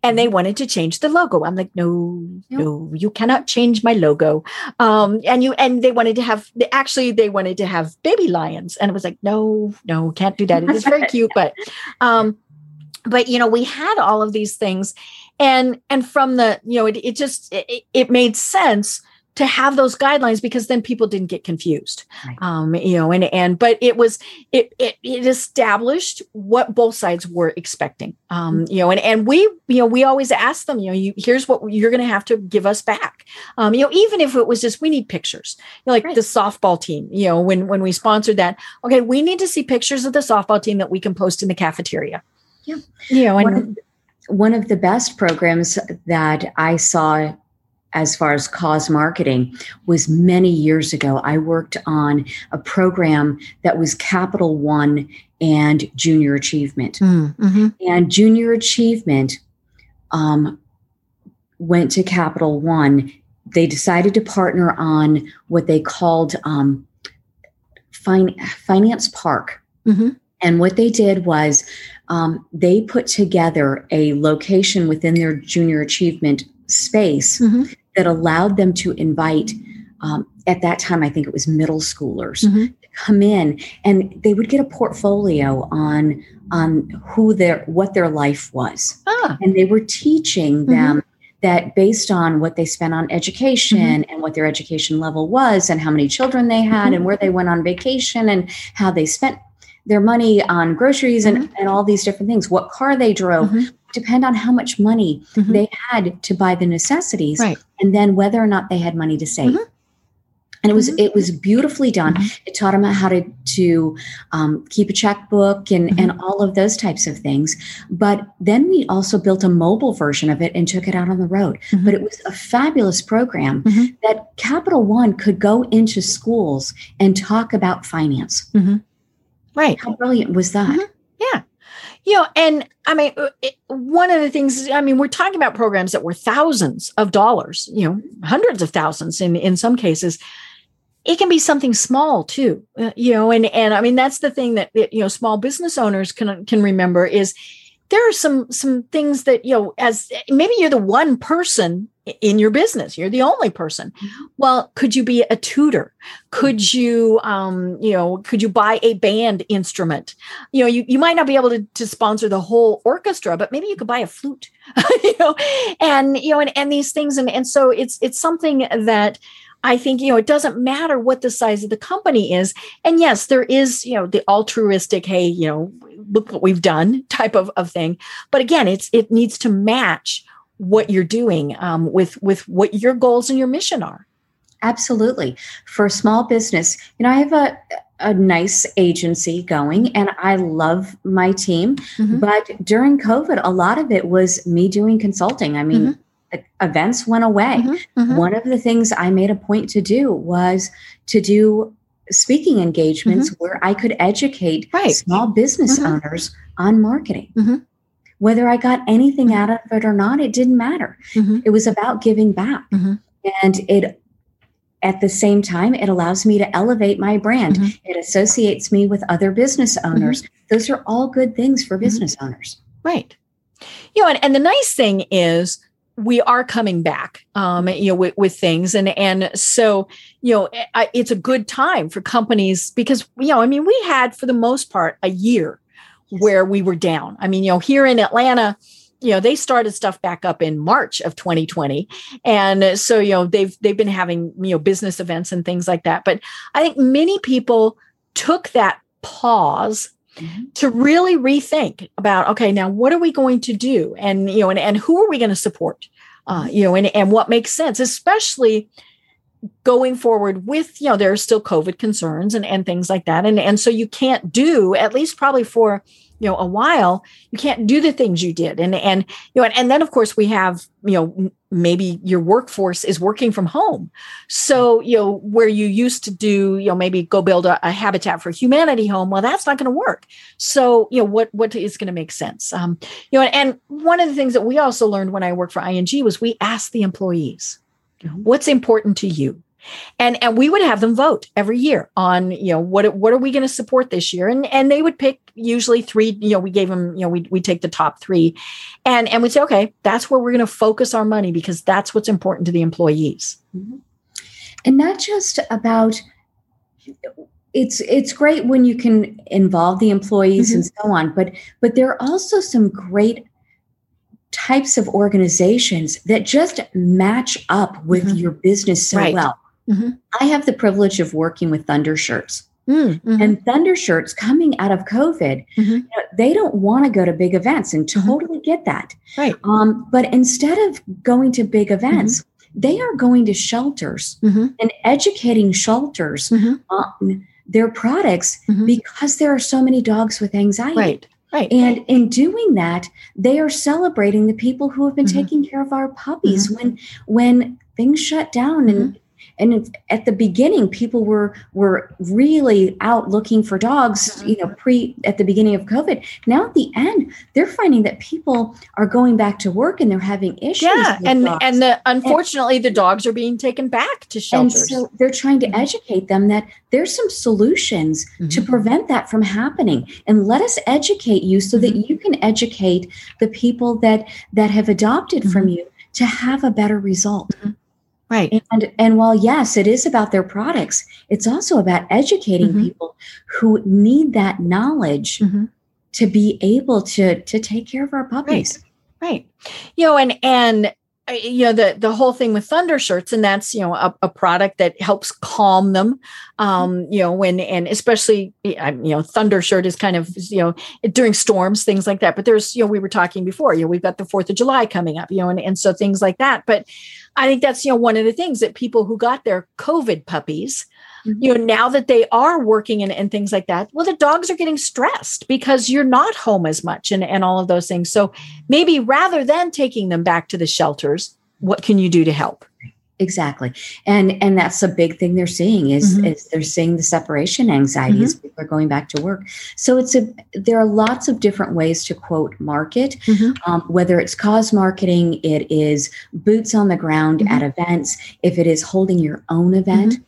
and they wanted to change the logo. I'm like, no, no, you cannot change my logo. Um, and you and they wanted to have actually they wanted to have baby lions, and it was like, no, no, can't do that. It is very cute, but um, but you know, we had all of these things, and and from the you know, it, it just it, it made sense to have those guidelines because then people didn't get confused right. um, you know and and but it was it, it, it established what both sides were expecting um, mm-hmm. you know and and we you know we always ask them you know you here's what you're going to have to give us back um, you know even if it was just we need pictures you know, like right. the softball team you know when when we sponsored that okay we need to see pictures of the softball team that we can post in the cafeteria yeah you know and one of, one of the best programs that i saw as far as cause marketing was many years ago. I worked on a program that was Capital One and Junior Achievement. Mm, mm-hmm. And Junior Achievement um, went to Capital One. They decided to partner on what they called um, fin- Finance Park. Mm-hmm. And what they did was um, they put together a location within their junior achievement space mm-hmm that allowed them to invite um, at that time i think it was middle schoolers mm-hmm. to come in and they would get a portfolio on on who their what their life was ah. and they were teaching mm-hmm. them that based on what they spent on education mm-hmm. and what their education level was and how many children they had mm-hmm. and where they went on vacation and how they spent their money on groceries and, mm-hmm. and all these different things what car they drove mm-hmm depend on how much money mm-hmm. they had to buy the necessities right. and then whether or not they had money to save mm-hmm. and it was mm-hmm. it was beautifully done mm-hmm. it taught them how to to um, keep a checkbook and mm-hmm. and all of those types of things but then we also built a mobile version of it and took it out on the road but it was a fabulous program that capital one could go into schools and talk about finance right how brilliant was that yeah you know, and I mean, uh, it, one of the things, I mean, we're talking about programs that were thousands of dollars, you know, hundreds of thousands in, in some cases. It can be something small too, uh, you know, and, and I mean, that's the thing that, you know, small business owners can, can remember is there are some, some things that, you know, as maybe you're the one person in your business you're the only person. Mm-hmm. well could you be a tutor? Could you um you know could you buy a band instrument? You know you, you might not be able to, to sponsor the whole orchestra but maybe you could buy a flute you know and you know and, and these things. And and so it's it's something that I think, you know, it doesn't matter what the size of the company is. And yes, there is, you know, the altruistic, hey, you know, look what we've done type of, of thing. But again, it's it needs to match what you're doing um, with with what your goals and your mission are absolutely for a small business you know i have a a nice agency going and I love my team. Mm-hmm. But during COVID, a lot of it was me doing consulting. I mean, mm-hmm. Events went away. Mm-hmm. mm-hmm. One of the things I made a point to do was to do speaking engagements mm-hmm. where I could educate right. small business mm-hmm. owners on marketing whether I got anything mm-hmm. out of it or not, it didn't matter. Mm-hmm. It was about giving back. Mm-hmm. And it at the same time, it allows me to elevate my brand. Mm-hmm. It associates me with other business mm-hmm. owners. Those are all good things for mm-hmm. business owners. Right. You know, and, and the nice thing is we are coming back um, you know with, with, things and and so you know it's a good time for companies because you know i mean we had for the most part a year where we were down. I mean, you know, here in Atlanta, you know, they started stuff back up in March of 2020. And so, you know, they've they've been having, you know, business events and things like that. But I think many people took that pause Mm-hmm. to really rethink about okay now what are we going to do? And you know and, and who are we going to support? Uh, you know and, and what makes sense especially going forward with you know there are still covid concerns and, and things like that. And and so you can't do at least probably for you know a while you can't do the things you did. And and you know and, and then of course we have you know maybe your workforce is working from home. So you know where you used to do you know maybe go build a, a habitat for humanity home well that's not going to work. So you know what what is going to make sense? Um you know and, and one of the things that we also learned when i worked for ing was we asked the employees what's important to you and and we would have them vote every year on you know what what are we going to support this year and and they would pick usually three you know we gave them you know we we take the top 3 and and we'd say okay that's where we're going to focus our money because that's what's important to the employees mm-hmm. and not just about it's it's great when you can involve the employees mm-hmm. and so on but but there are also some great types of organizations that just match up with mm-hmm. your business so right. well Mm-hmm. I have the privilege of working with Thunder Shirts. Mm-hmm. And Thunder Shirts coming out of COVID, mm-hmm. you know, they don't want to go to big events and mm-hmm. totally get that. Right. Um, but instead of going to big events, mm-hmm. they are going to shelters mm-hmm. and educating shelters on their products because there are so many dogs with anxiety. Right. Right. And in doing that, they are celebrating the people who have been mm-hmm. taking care of our puppies mm-hmm. when when things shut down and and at the beginning people were were really out looking for dogs mm-hmm. you know pre at the beginning of covid now at the end they're finding that people are going back to work and they're having issues yeah and dogs. and the unfortunately and, the dogs are being taken back to shelters and so they're trying to mm-hmm. educate them that there's some solutions mm-hmm. to prevent that from happening and let us educate you so that mm-hmm. you can educate the people that that have adopted from mm-hmm. you to have a better result. Right. And and while yes, it is about their products, it's also about educating mm-hmm. people who need that knowledge mm-hmm. to be able to to take care of our puppies. Right. right. You know, and and uh, you know the the whole thing with thunder shirts and that's you know a, a product that helps calm them um you know when and especially you know thunder shirt is kind of you know during storms things like that but there's you know we were talking before you know we've got the fourth of july coming up you know and, and so things like that but i think that's you know one of the things that people who got their covid puppies mm-hmm. you know now that they are working and, and things like that well the dogs are getting stressed because you're not home as much and, and all of those things so maybe rather than taking them back to the shelters what can you do to help exactly and and that's a big thing they're seeing is mm-hmm. is they're seeing the separation anxiety mm-hmm. as people are going back to work so it's a there are lots of different ways to quote market mm-hmm. um, whether it's cause marketing it is boots on the ground mm-hmm. at events if it is holding your own event mm-hmm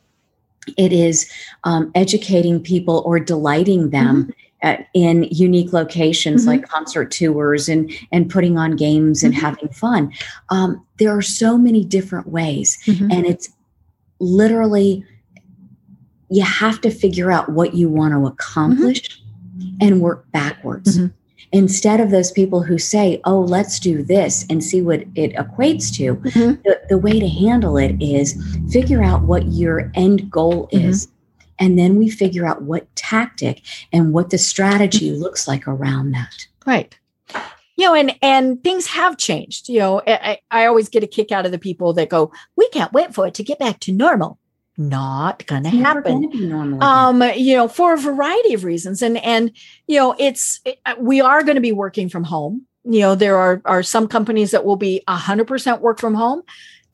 it is um, educating people or delighting them mm-hmm. At, in unique locations mm-hmm. like concert tours and and putting on games and mm-hmm. having fun um, there are so many different ways mm-hmm. and it's literally you have to figure out what you want to accomplish mm-hmm. and work backwards mm-hmm instead of those people who say, oh, let's do this and see what it equates to, mm-hmm. the, the, way to handle it is figure out what your end goal is. And then we figure out what tactic and what the strategy mm-hmm. looks like around that. Right. You know, and and things have changed. You know, I, I always get a kick out of the people that go, "We can't wait for it to get back to normal." not gonna it's happen gonna um you know for a variety of reasons and and you know it's it, uh, we are going to be working from home you know there are are some companies that will be 100% work from home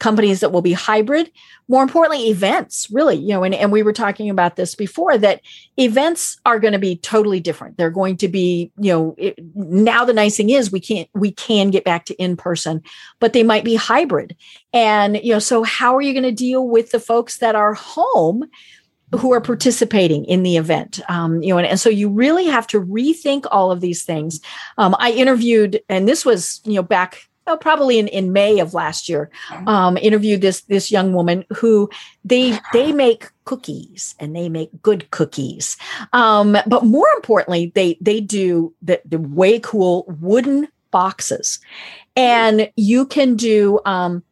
companies that will be hybrid. More importantly events really you know and, and we were talking about this before that events are going to be totally different. They're going to be you know it, now the nice thing is we can't we can get back to in person but they might be hybrid. And you know so how are you going to deal with the folks that are home who are participating in the event? Um, you know and, and, so you really have to rethink all of these things. Um, i interviewed and this was you know back oh, probably in, in May of last year, um, interviewed this this young woman who they they make cookies and they make good cookies. Um, but more importantly, they they do the, the way cool wooden boxes, and you can do. Um,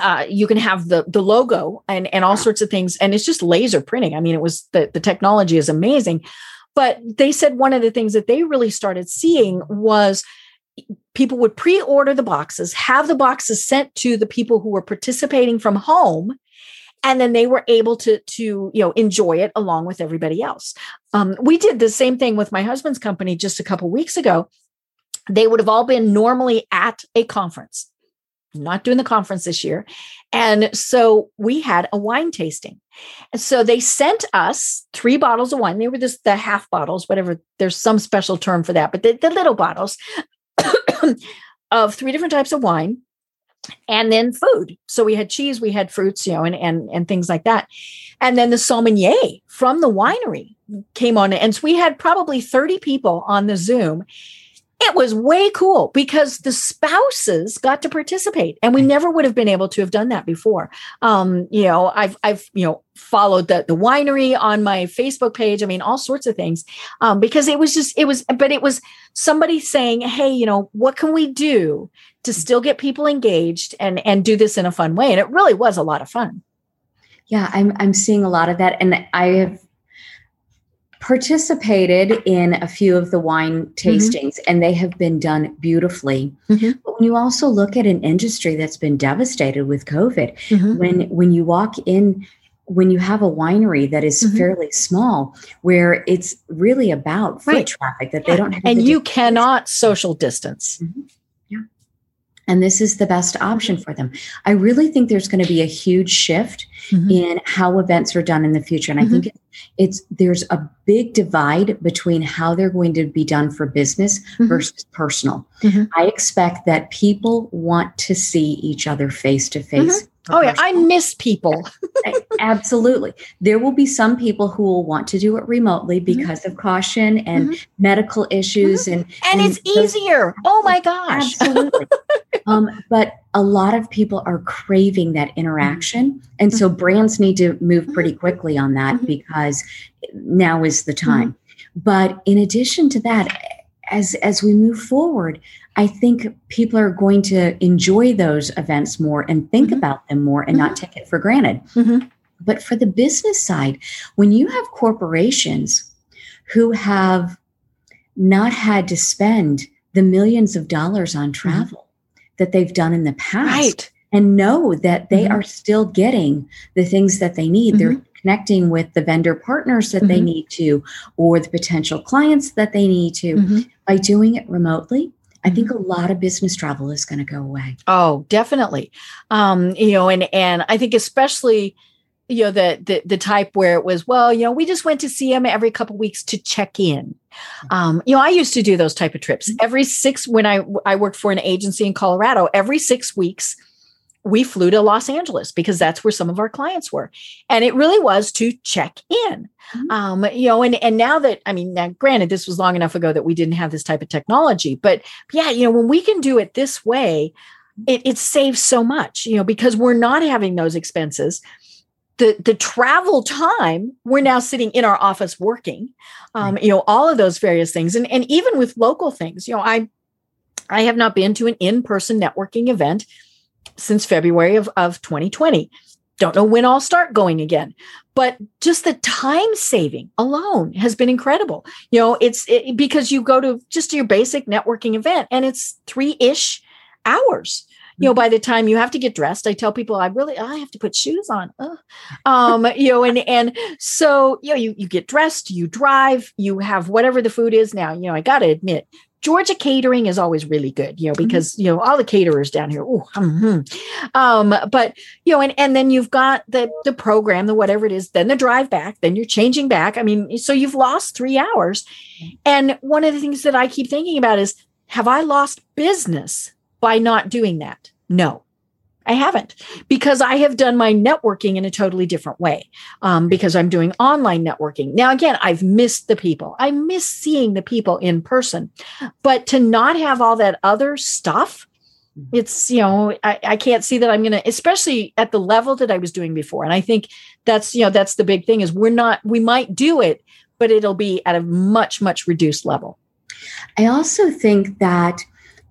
uh, you can have the the logo and and all sorts of things, and it's just laser printing. I mean, it was the the technology is amazing, but they said one of the things that they really started seeing was people would pre-order the boxes have the boxes sent to the people who were participating from home and then they were able to to you know enjoy it along with everybody else. Um, we did the same thing with my husband's company just a couple weeks ago. They would have all been normally at a conference. Not doing the conference this year. And so we had a wine tasting. And so they sent us three bottles of wine. They were just the half bottles whatever there's some special term for that but the, the little bottles of three different types of wine and then food. So we had cheese, we had fruits, you know, and and and things like that. And then the sommelier from the winery came on, and so we had probably 30 people on the Zoom. It was way cool because the spouses got to participate, and we never would have been able to have done that before. Um, you know, I've I've you know followed the the winery on my Facebook page. I mean, all sorts of things um, because it was just it was, but it was somebody saying, "Hey, you know, what can we do to still get people engaged and and do this in a fun way?" And it really was a lot of fun. Yeah, I'm I'm seeing a lot of that, and I have participated in a few of the wine mm-hmm. tastings mm-hmm. and they have been done beautifully mm-hmm. but when you also look at an industry that's been devastated with covid mm-hmm. when when you walk in when you have a winery that is mm-hmm. fairly small where it's really about foot right. traffic that yeah. they don't have and you cannot social distance mm-hmm. And this is the best option for them i really think there's going to be a huge shift mm-hmm. in how events are done in the future and i think mm-hmm. it's there's a big divide between how they're going to be done for business mm-hmm. versus personal mm-hmm. i expect that people want to see each other face to face Oh yeah, I miss people. Absolutely. There will be some people who will want to do it remotely mm-hmm. because mm-hmm. of caution and mm-hmm. medical issues mm-hmm. and and, and it's those, easier. Oh my gosh. Absolutely. um, but a lot of people are craving that interaction. Mm-hmm. And so mm-hmm. brands need to move pretty quickly on that because now is the time. But in addition to that, as as we move forward, I think people are going to enjoy those events more and think mm-hmm. about them more and mm-hmm. not take it for granted. Mm-hmm. But for the business side, when you have corporations who have not had to spend the millions of dollars on mm-hmm. travel that they've done in the past right. and know that they mm-hmm. are still getting the things that they need, they're mm-hmm. connecting with the vendor partners that they need to or the potential clients that they need to by doing it remotely I think a lot of business travel is going to go away. Oh, definitely. Um, you know, and and I think especially you know the, the the type where it was well you know we just went to see him every couple weeks to check in um, you know i used to do those type of trips mm-hmm. every six when i i worked for an agency in colorado every six weeks we flew to Los Angeles because that's where some of our clients were. And it really was to check in. Mm-hmm. Um, you know, and and now that I mean, now granted, this was long enough ago that we didn't have this type of technology, but yeah, you know, when we can do it this way, it, it saves so much, you know, because we're not having those expenses. The, the travel time we're now sitting in our office working um, you know all of those various things and, and even with local things you know i i have not been to an in-person networking event since February of, of 2020. Don't know when I'll start going again, but just the time saving alone has been incredible. You know, it's it, because you go to just your basic networking event and it's three ish hours. You know by the time you have to get dressed i tell people i really i have to put shoes on. Um you know and and so you know you, you get dressed you drive you have whatever the food is. Now you know i gotta admit Georgia catering is always really good, you know, mm-hmm. because mm-hmm. you know all the caterers down here. Ooh, mm-hmm. um, but you know, and and then you've got the the program, the whatever it is, then the drive back, then you're changing back. I mean, so you've lost three hours. And one of the things that I keep thinking about is, have I lost business by not doing that? No, I haven't because I have done my networking in a totally different way um, because I'm doing online networking. Now, again, I've missed the people. I miss seeing the people in person, but to not have all that other stuff, mm-hmm. it's, you know, I, I can't see that I'm going to, especially at the level that I was doing before. And I think that's, you know, that's the big thing is we're not, we might do it, but it'll be at a much, much reduced level. I also think that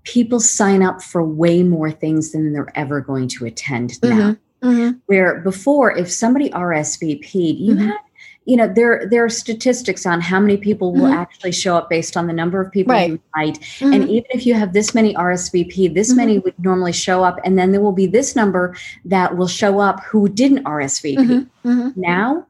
people sign up for way more things than they're ever going to attend mm-hmm. now. Mm-hmm. Where before, if somebody RSVP'd, you mm-hmm. had you know there there are statistics on how many people will mm-hmm. actually show up based on the number of people right. you invite mm-hmm. and even if you have this many rsvp this mm-hmm. many would normally show up and then there will be this number that will show up who didn't rsvp mm-hmm. Mm-hmm. now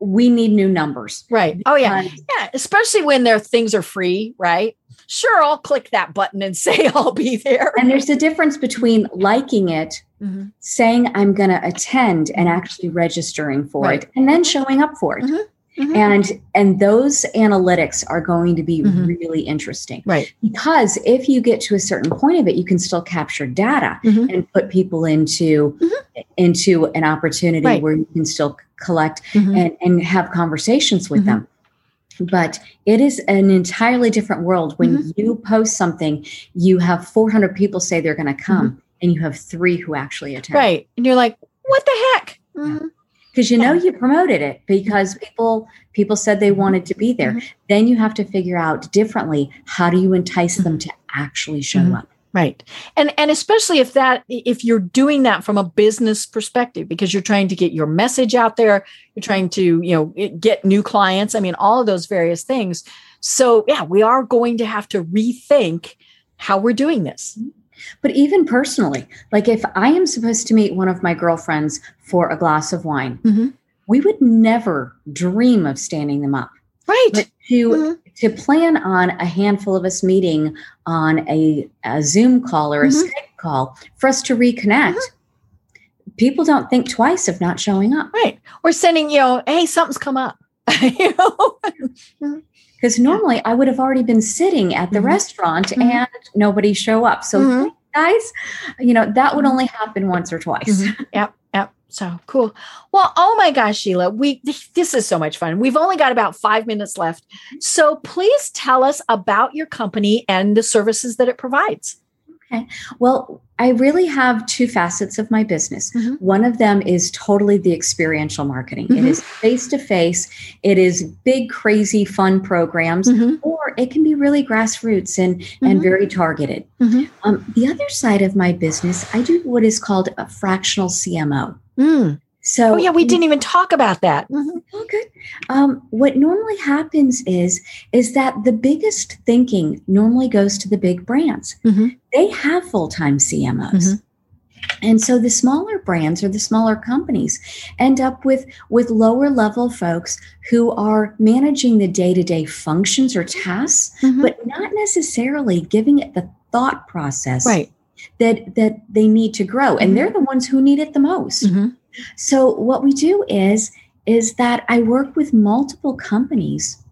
we need new numbers right oh yeah yeah especially when their things are free right sure i'll click that button and say i'll be there and there's a difference between liking it mm-hmm. saying I'm going to attend and actually registering for right. it and then showing up for it. Mm-hmm. Mm-hmm. And and those analytics are going to be mm-hmm. really interesting. Right. Because if you get to a certain point of it, you can still capture data mm-hmm. and put people into mm-hmm. into an opportunity right. where you can still collect and, and have conversations with them but it is an entirely different world when mm-hmm. you post something you have 400 people say they're going to come mm-hmm and you have three who actually attend. Right. And you're like, what the heck? Because mm-hmm. you know you promoted it because people people said they wanted to be there. Mm-hmm. Then you have to figure out differently how do you entice them to actually show mm-hmm. up. Right. And and especially if that if you're doing that from a business perspective because you're trying to get your message out there, you're trying to, you know, get new clients, I mean all of those various things. So, yeah, we are going to have to rethink how we're doing this. Mm-hmm. But even personally, like if I am supposed to meet one of my girlfriends for a glass of wine, mm-hmm. we would never dream of standing them up. Right. But to mm-hmm. to plan on a handful of us meeting on a, a Zoom call or a mm-hmm. Skype call for us to reconnect. Mm-hmm. People don't think twice of not showing up. Right. Or sending, you know, hey, something's come up. you know? Mm-hmm because normally yeah. I would have already been sitting at the mm-hmm. restaurant mm-hmm. and nobody show up. So mm-hmm. guys, you know, that would mm-hmm. only happen once or twice. Mm-hmm. Yep. Yep. So cool. Well, oh my gosh, Sheila, we this is so much fun. We've only got about five minutes left. So please tell us about your company and the services that it provides. Okay. Well, I really have two facets of my business. Mm-hmm. One of them is totally the experiential marketing. Mm-hmm. It is face to face, it is big, crazy, fun programs, mm-hmm. or it can be really grassroots and, and mm-hmm. very targeted. Mm-hmm. Um, the other side of my business, I do what is called a fractional CMO. Mm. So, oh yeah, we didn't even talk about that. Mm-hmm. Oh, good. Um, what normally happens is is that the biggest thinking normally goes to the big brands. Mm-hmm. They have full time CMOs. Mm-hmm. And so the smaller brands or the smaller companies end up with with lower level folks who are managing the day-to-day functions or tasks, mm-hmm. but not necessarily giving it the thought process right. that that they need to grow. And mm-hmm. they're the ones who need it the most. Mm-hmm. So what we do is is that I work with multiple companies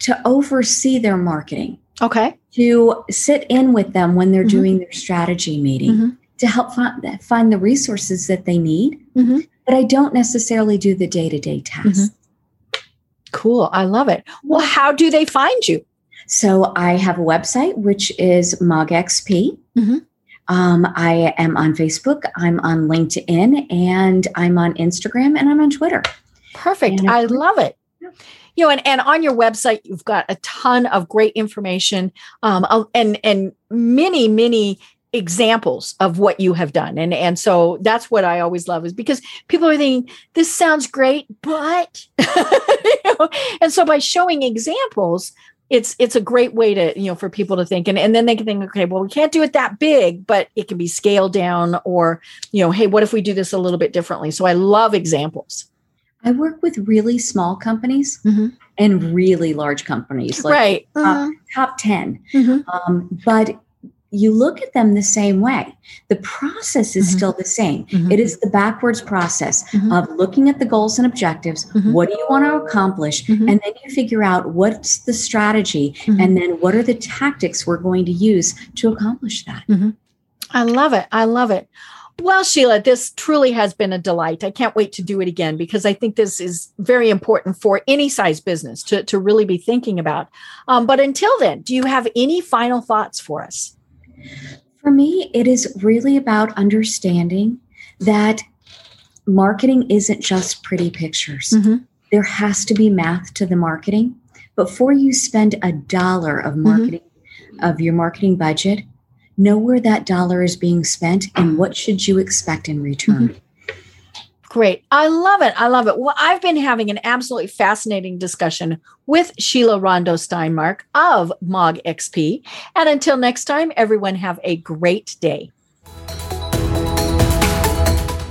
to oversee their marketing. Okay. To sit in with them when they're mm-hmm. doing their strategy meeting mm-hmm. to help find, find the resources that they need. Mm-hmm. But I don't necessarily do the day to day tasks. Mm-hmm. Cool. I love it. Well, how do they find you? So I have a website, which is MogXP. Mm-hmm. Um, I am on Facebook, I'm on LinkedIn, and I'm on Instagram, and I'm on Twitter. Perfect. I love it. You know, and, and on your website, you've got a ton of great information um, and and many, many examples of what you have done. And and so that's what I always love is because people are thinking, this sounds great, but you know, and so by showing examples, it's it's a great way to you know for people to think. And, and then they can think okay well we can't do it that big but it can be scaled down or you know hey what if we do this a little bit differently? So i love examples i work with really small companies mm-hmm. and really large companies like right uh, top 10 mm-hmm. um, but you look at them the same way. The process is mm-hmm. still the same. Mm-hmm. It is the backwards process mm-hmm. of looking at the goals and objectives. Mm-hmm. What do you want to accomplish? Mm-hmm. And then you figure out what's the strategy mm-hmm. and then what are the tactics we're going to use to accomplish that. I love it. I love it. Well, Sheila, this truly has been a delight. I can't wait to do it again because I think this is very important for any size business to, to really be thinking about. Um, but until then, do you have any final thoughts for us? For me, it is really about understanding that marketing isn't just pretty pictures. Mm-hmm. There has to be math to the marketing. Before you spend a dollar of mm-hmm. marketing mm-hmm. of your marketing budget, know where that dollar is being spent and what should you expect in return. Mm-hmm. great. I love it. I love it. Well, I've been having an absolutely fascinating discussion with Sheila Rondeau Steinmark of Mog XP. And until next time, everyone have a great day.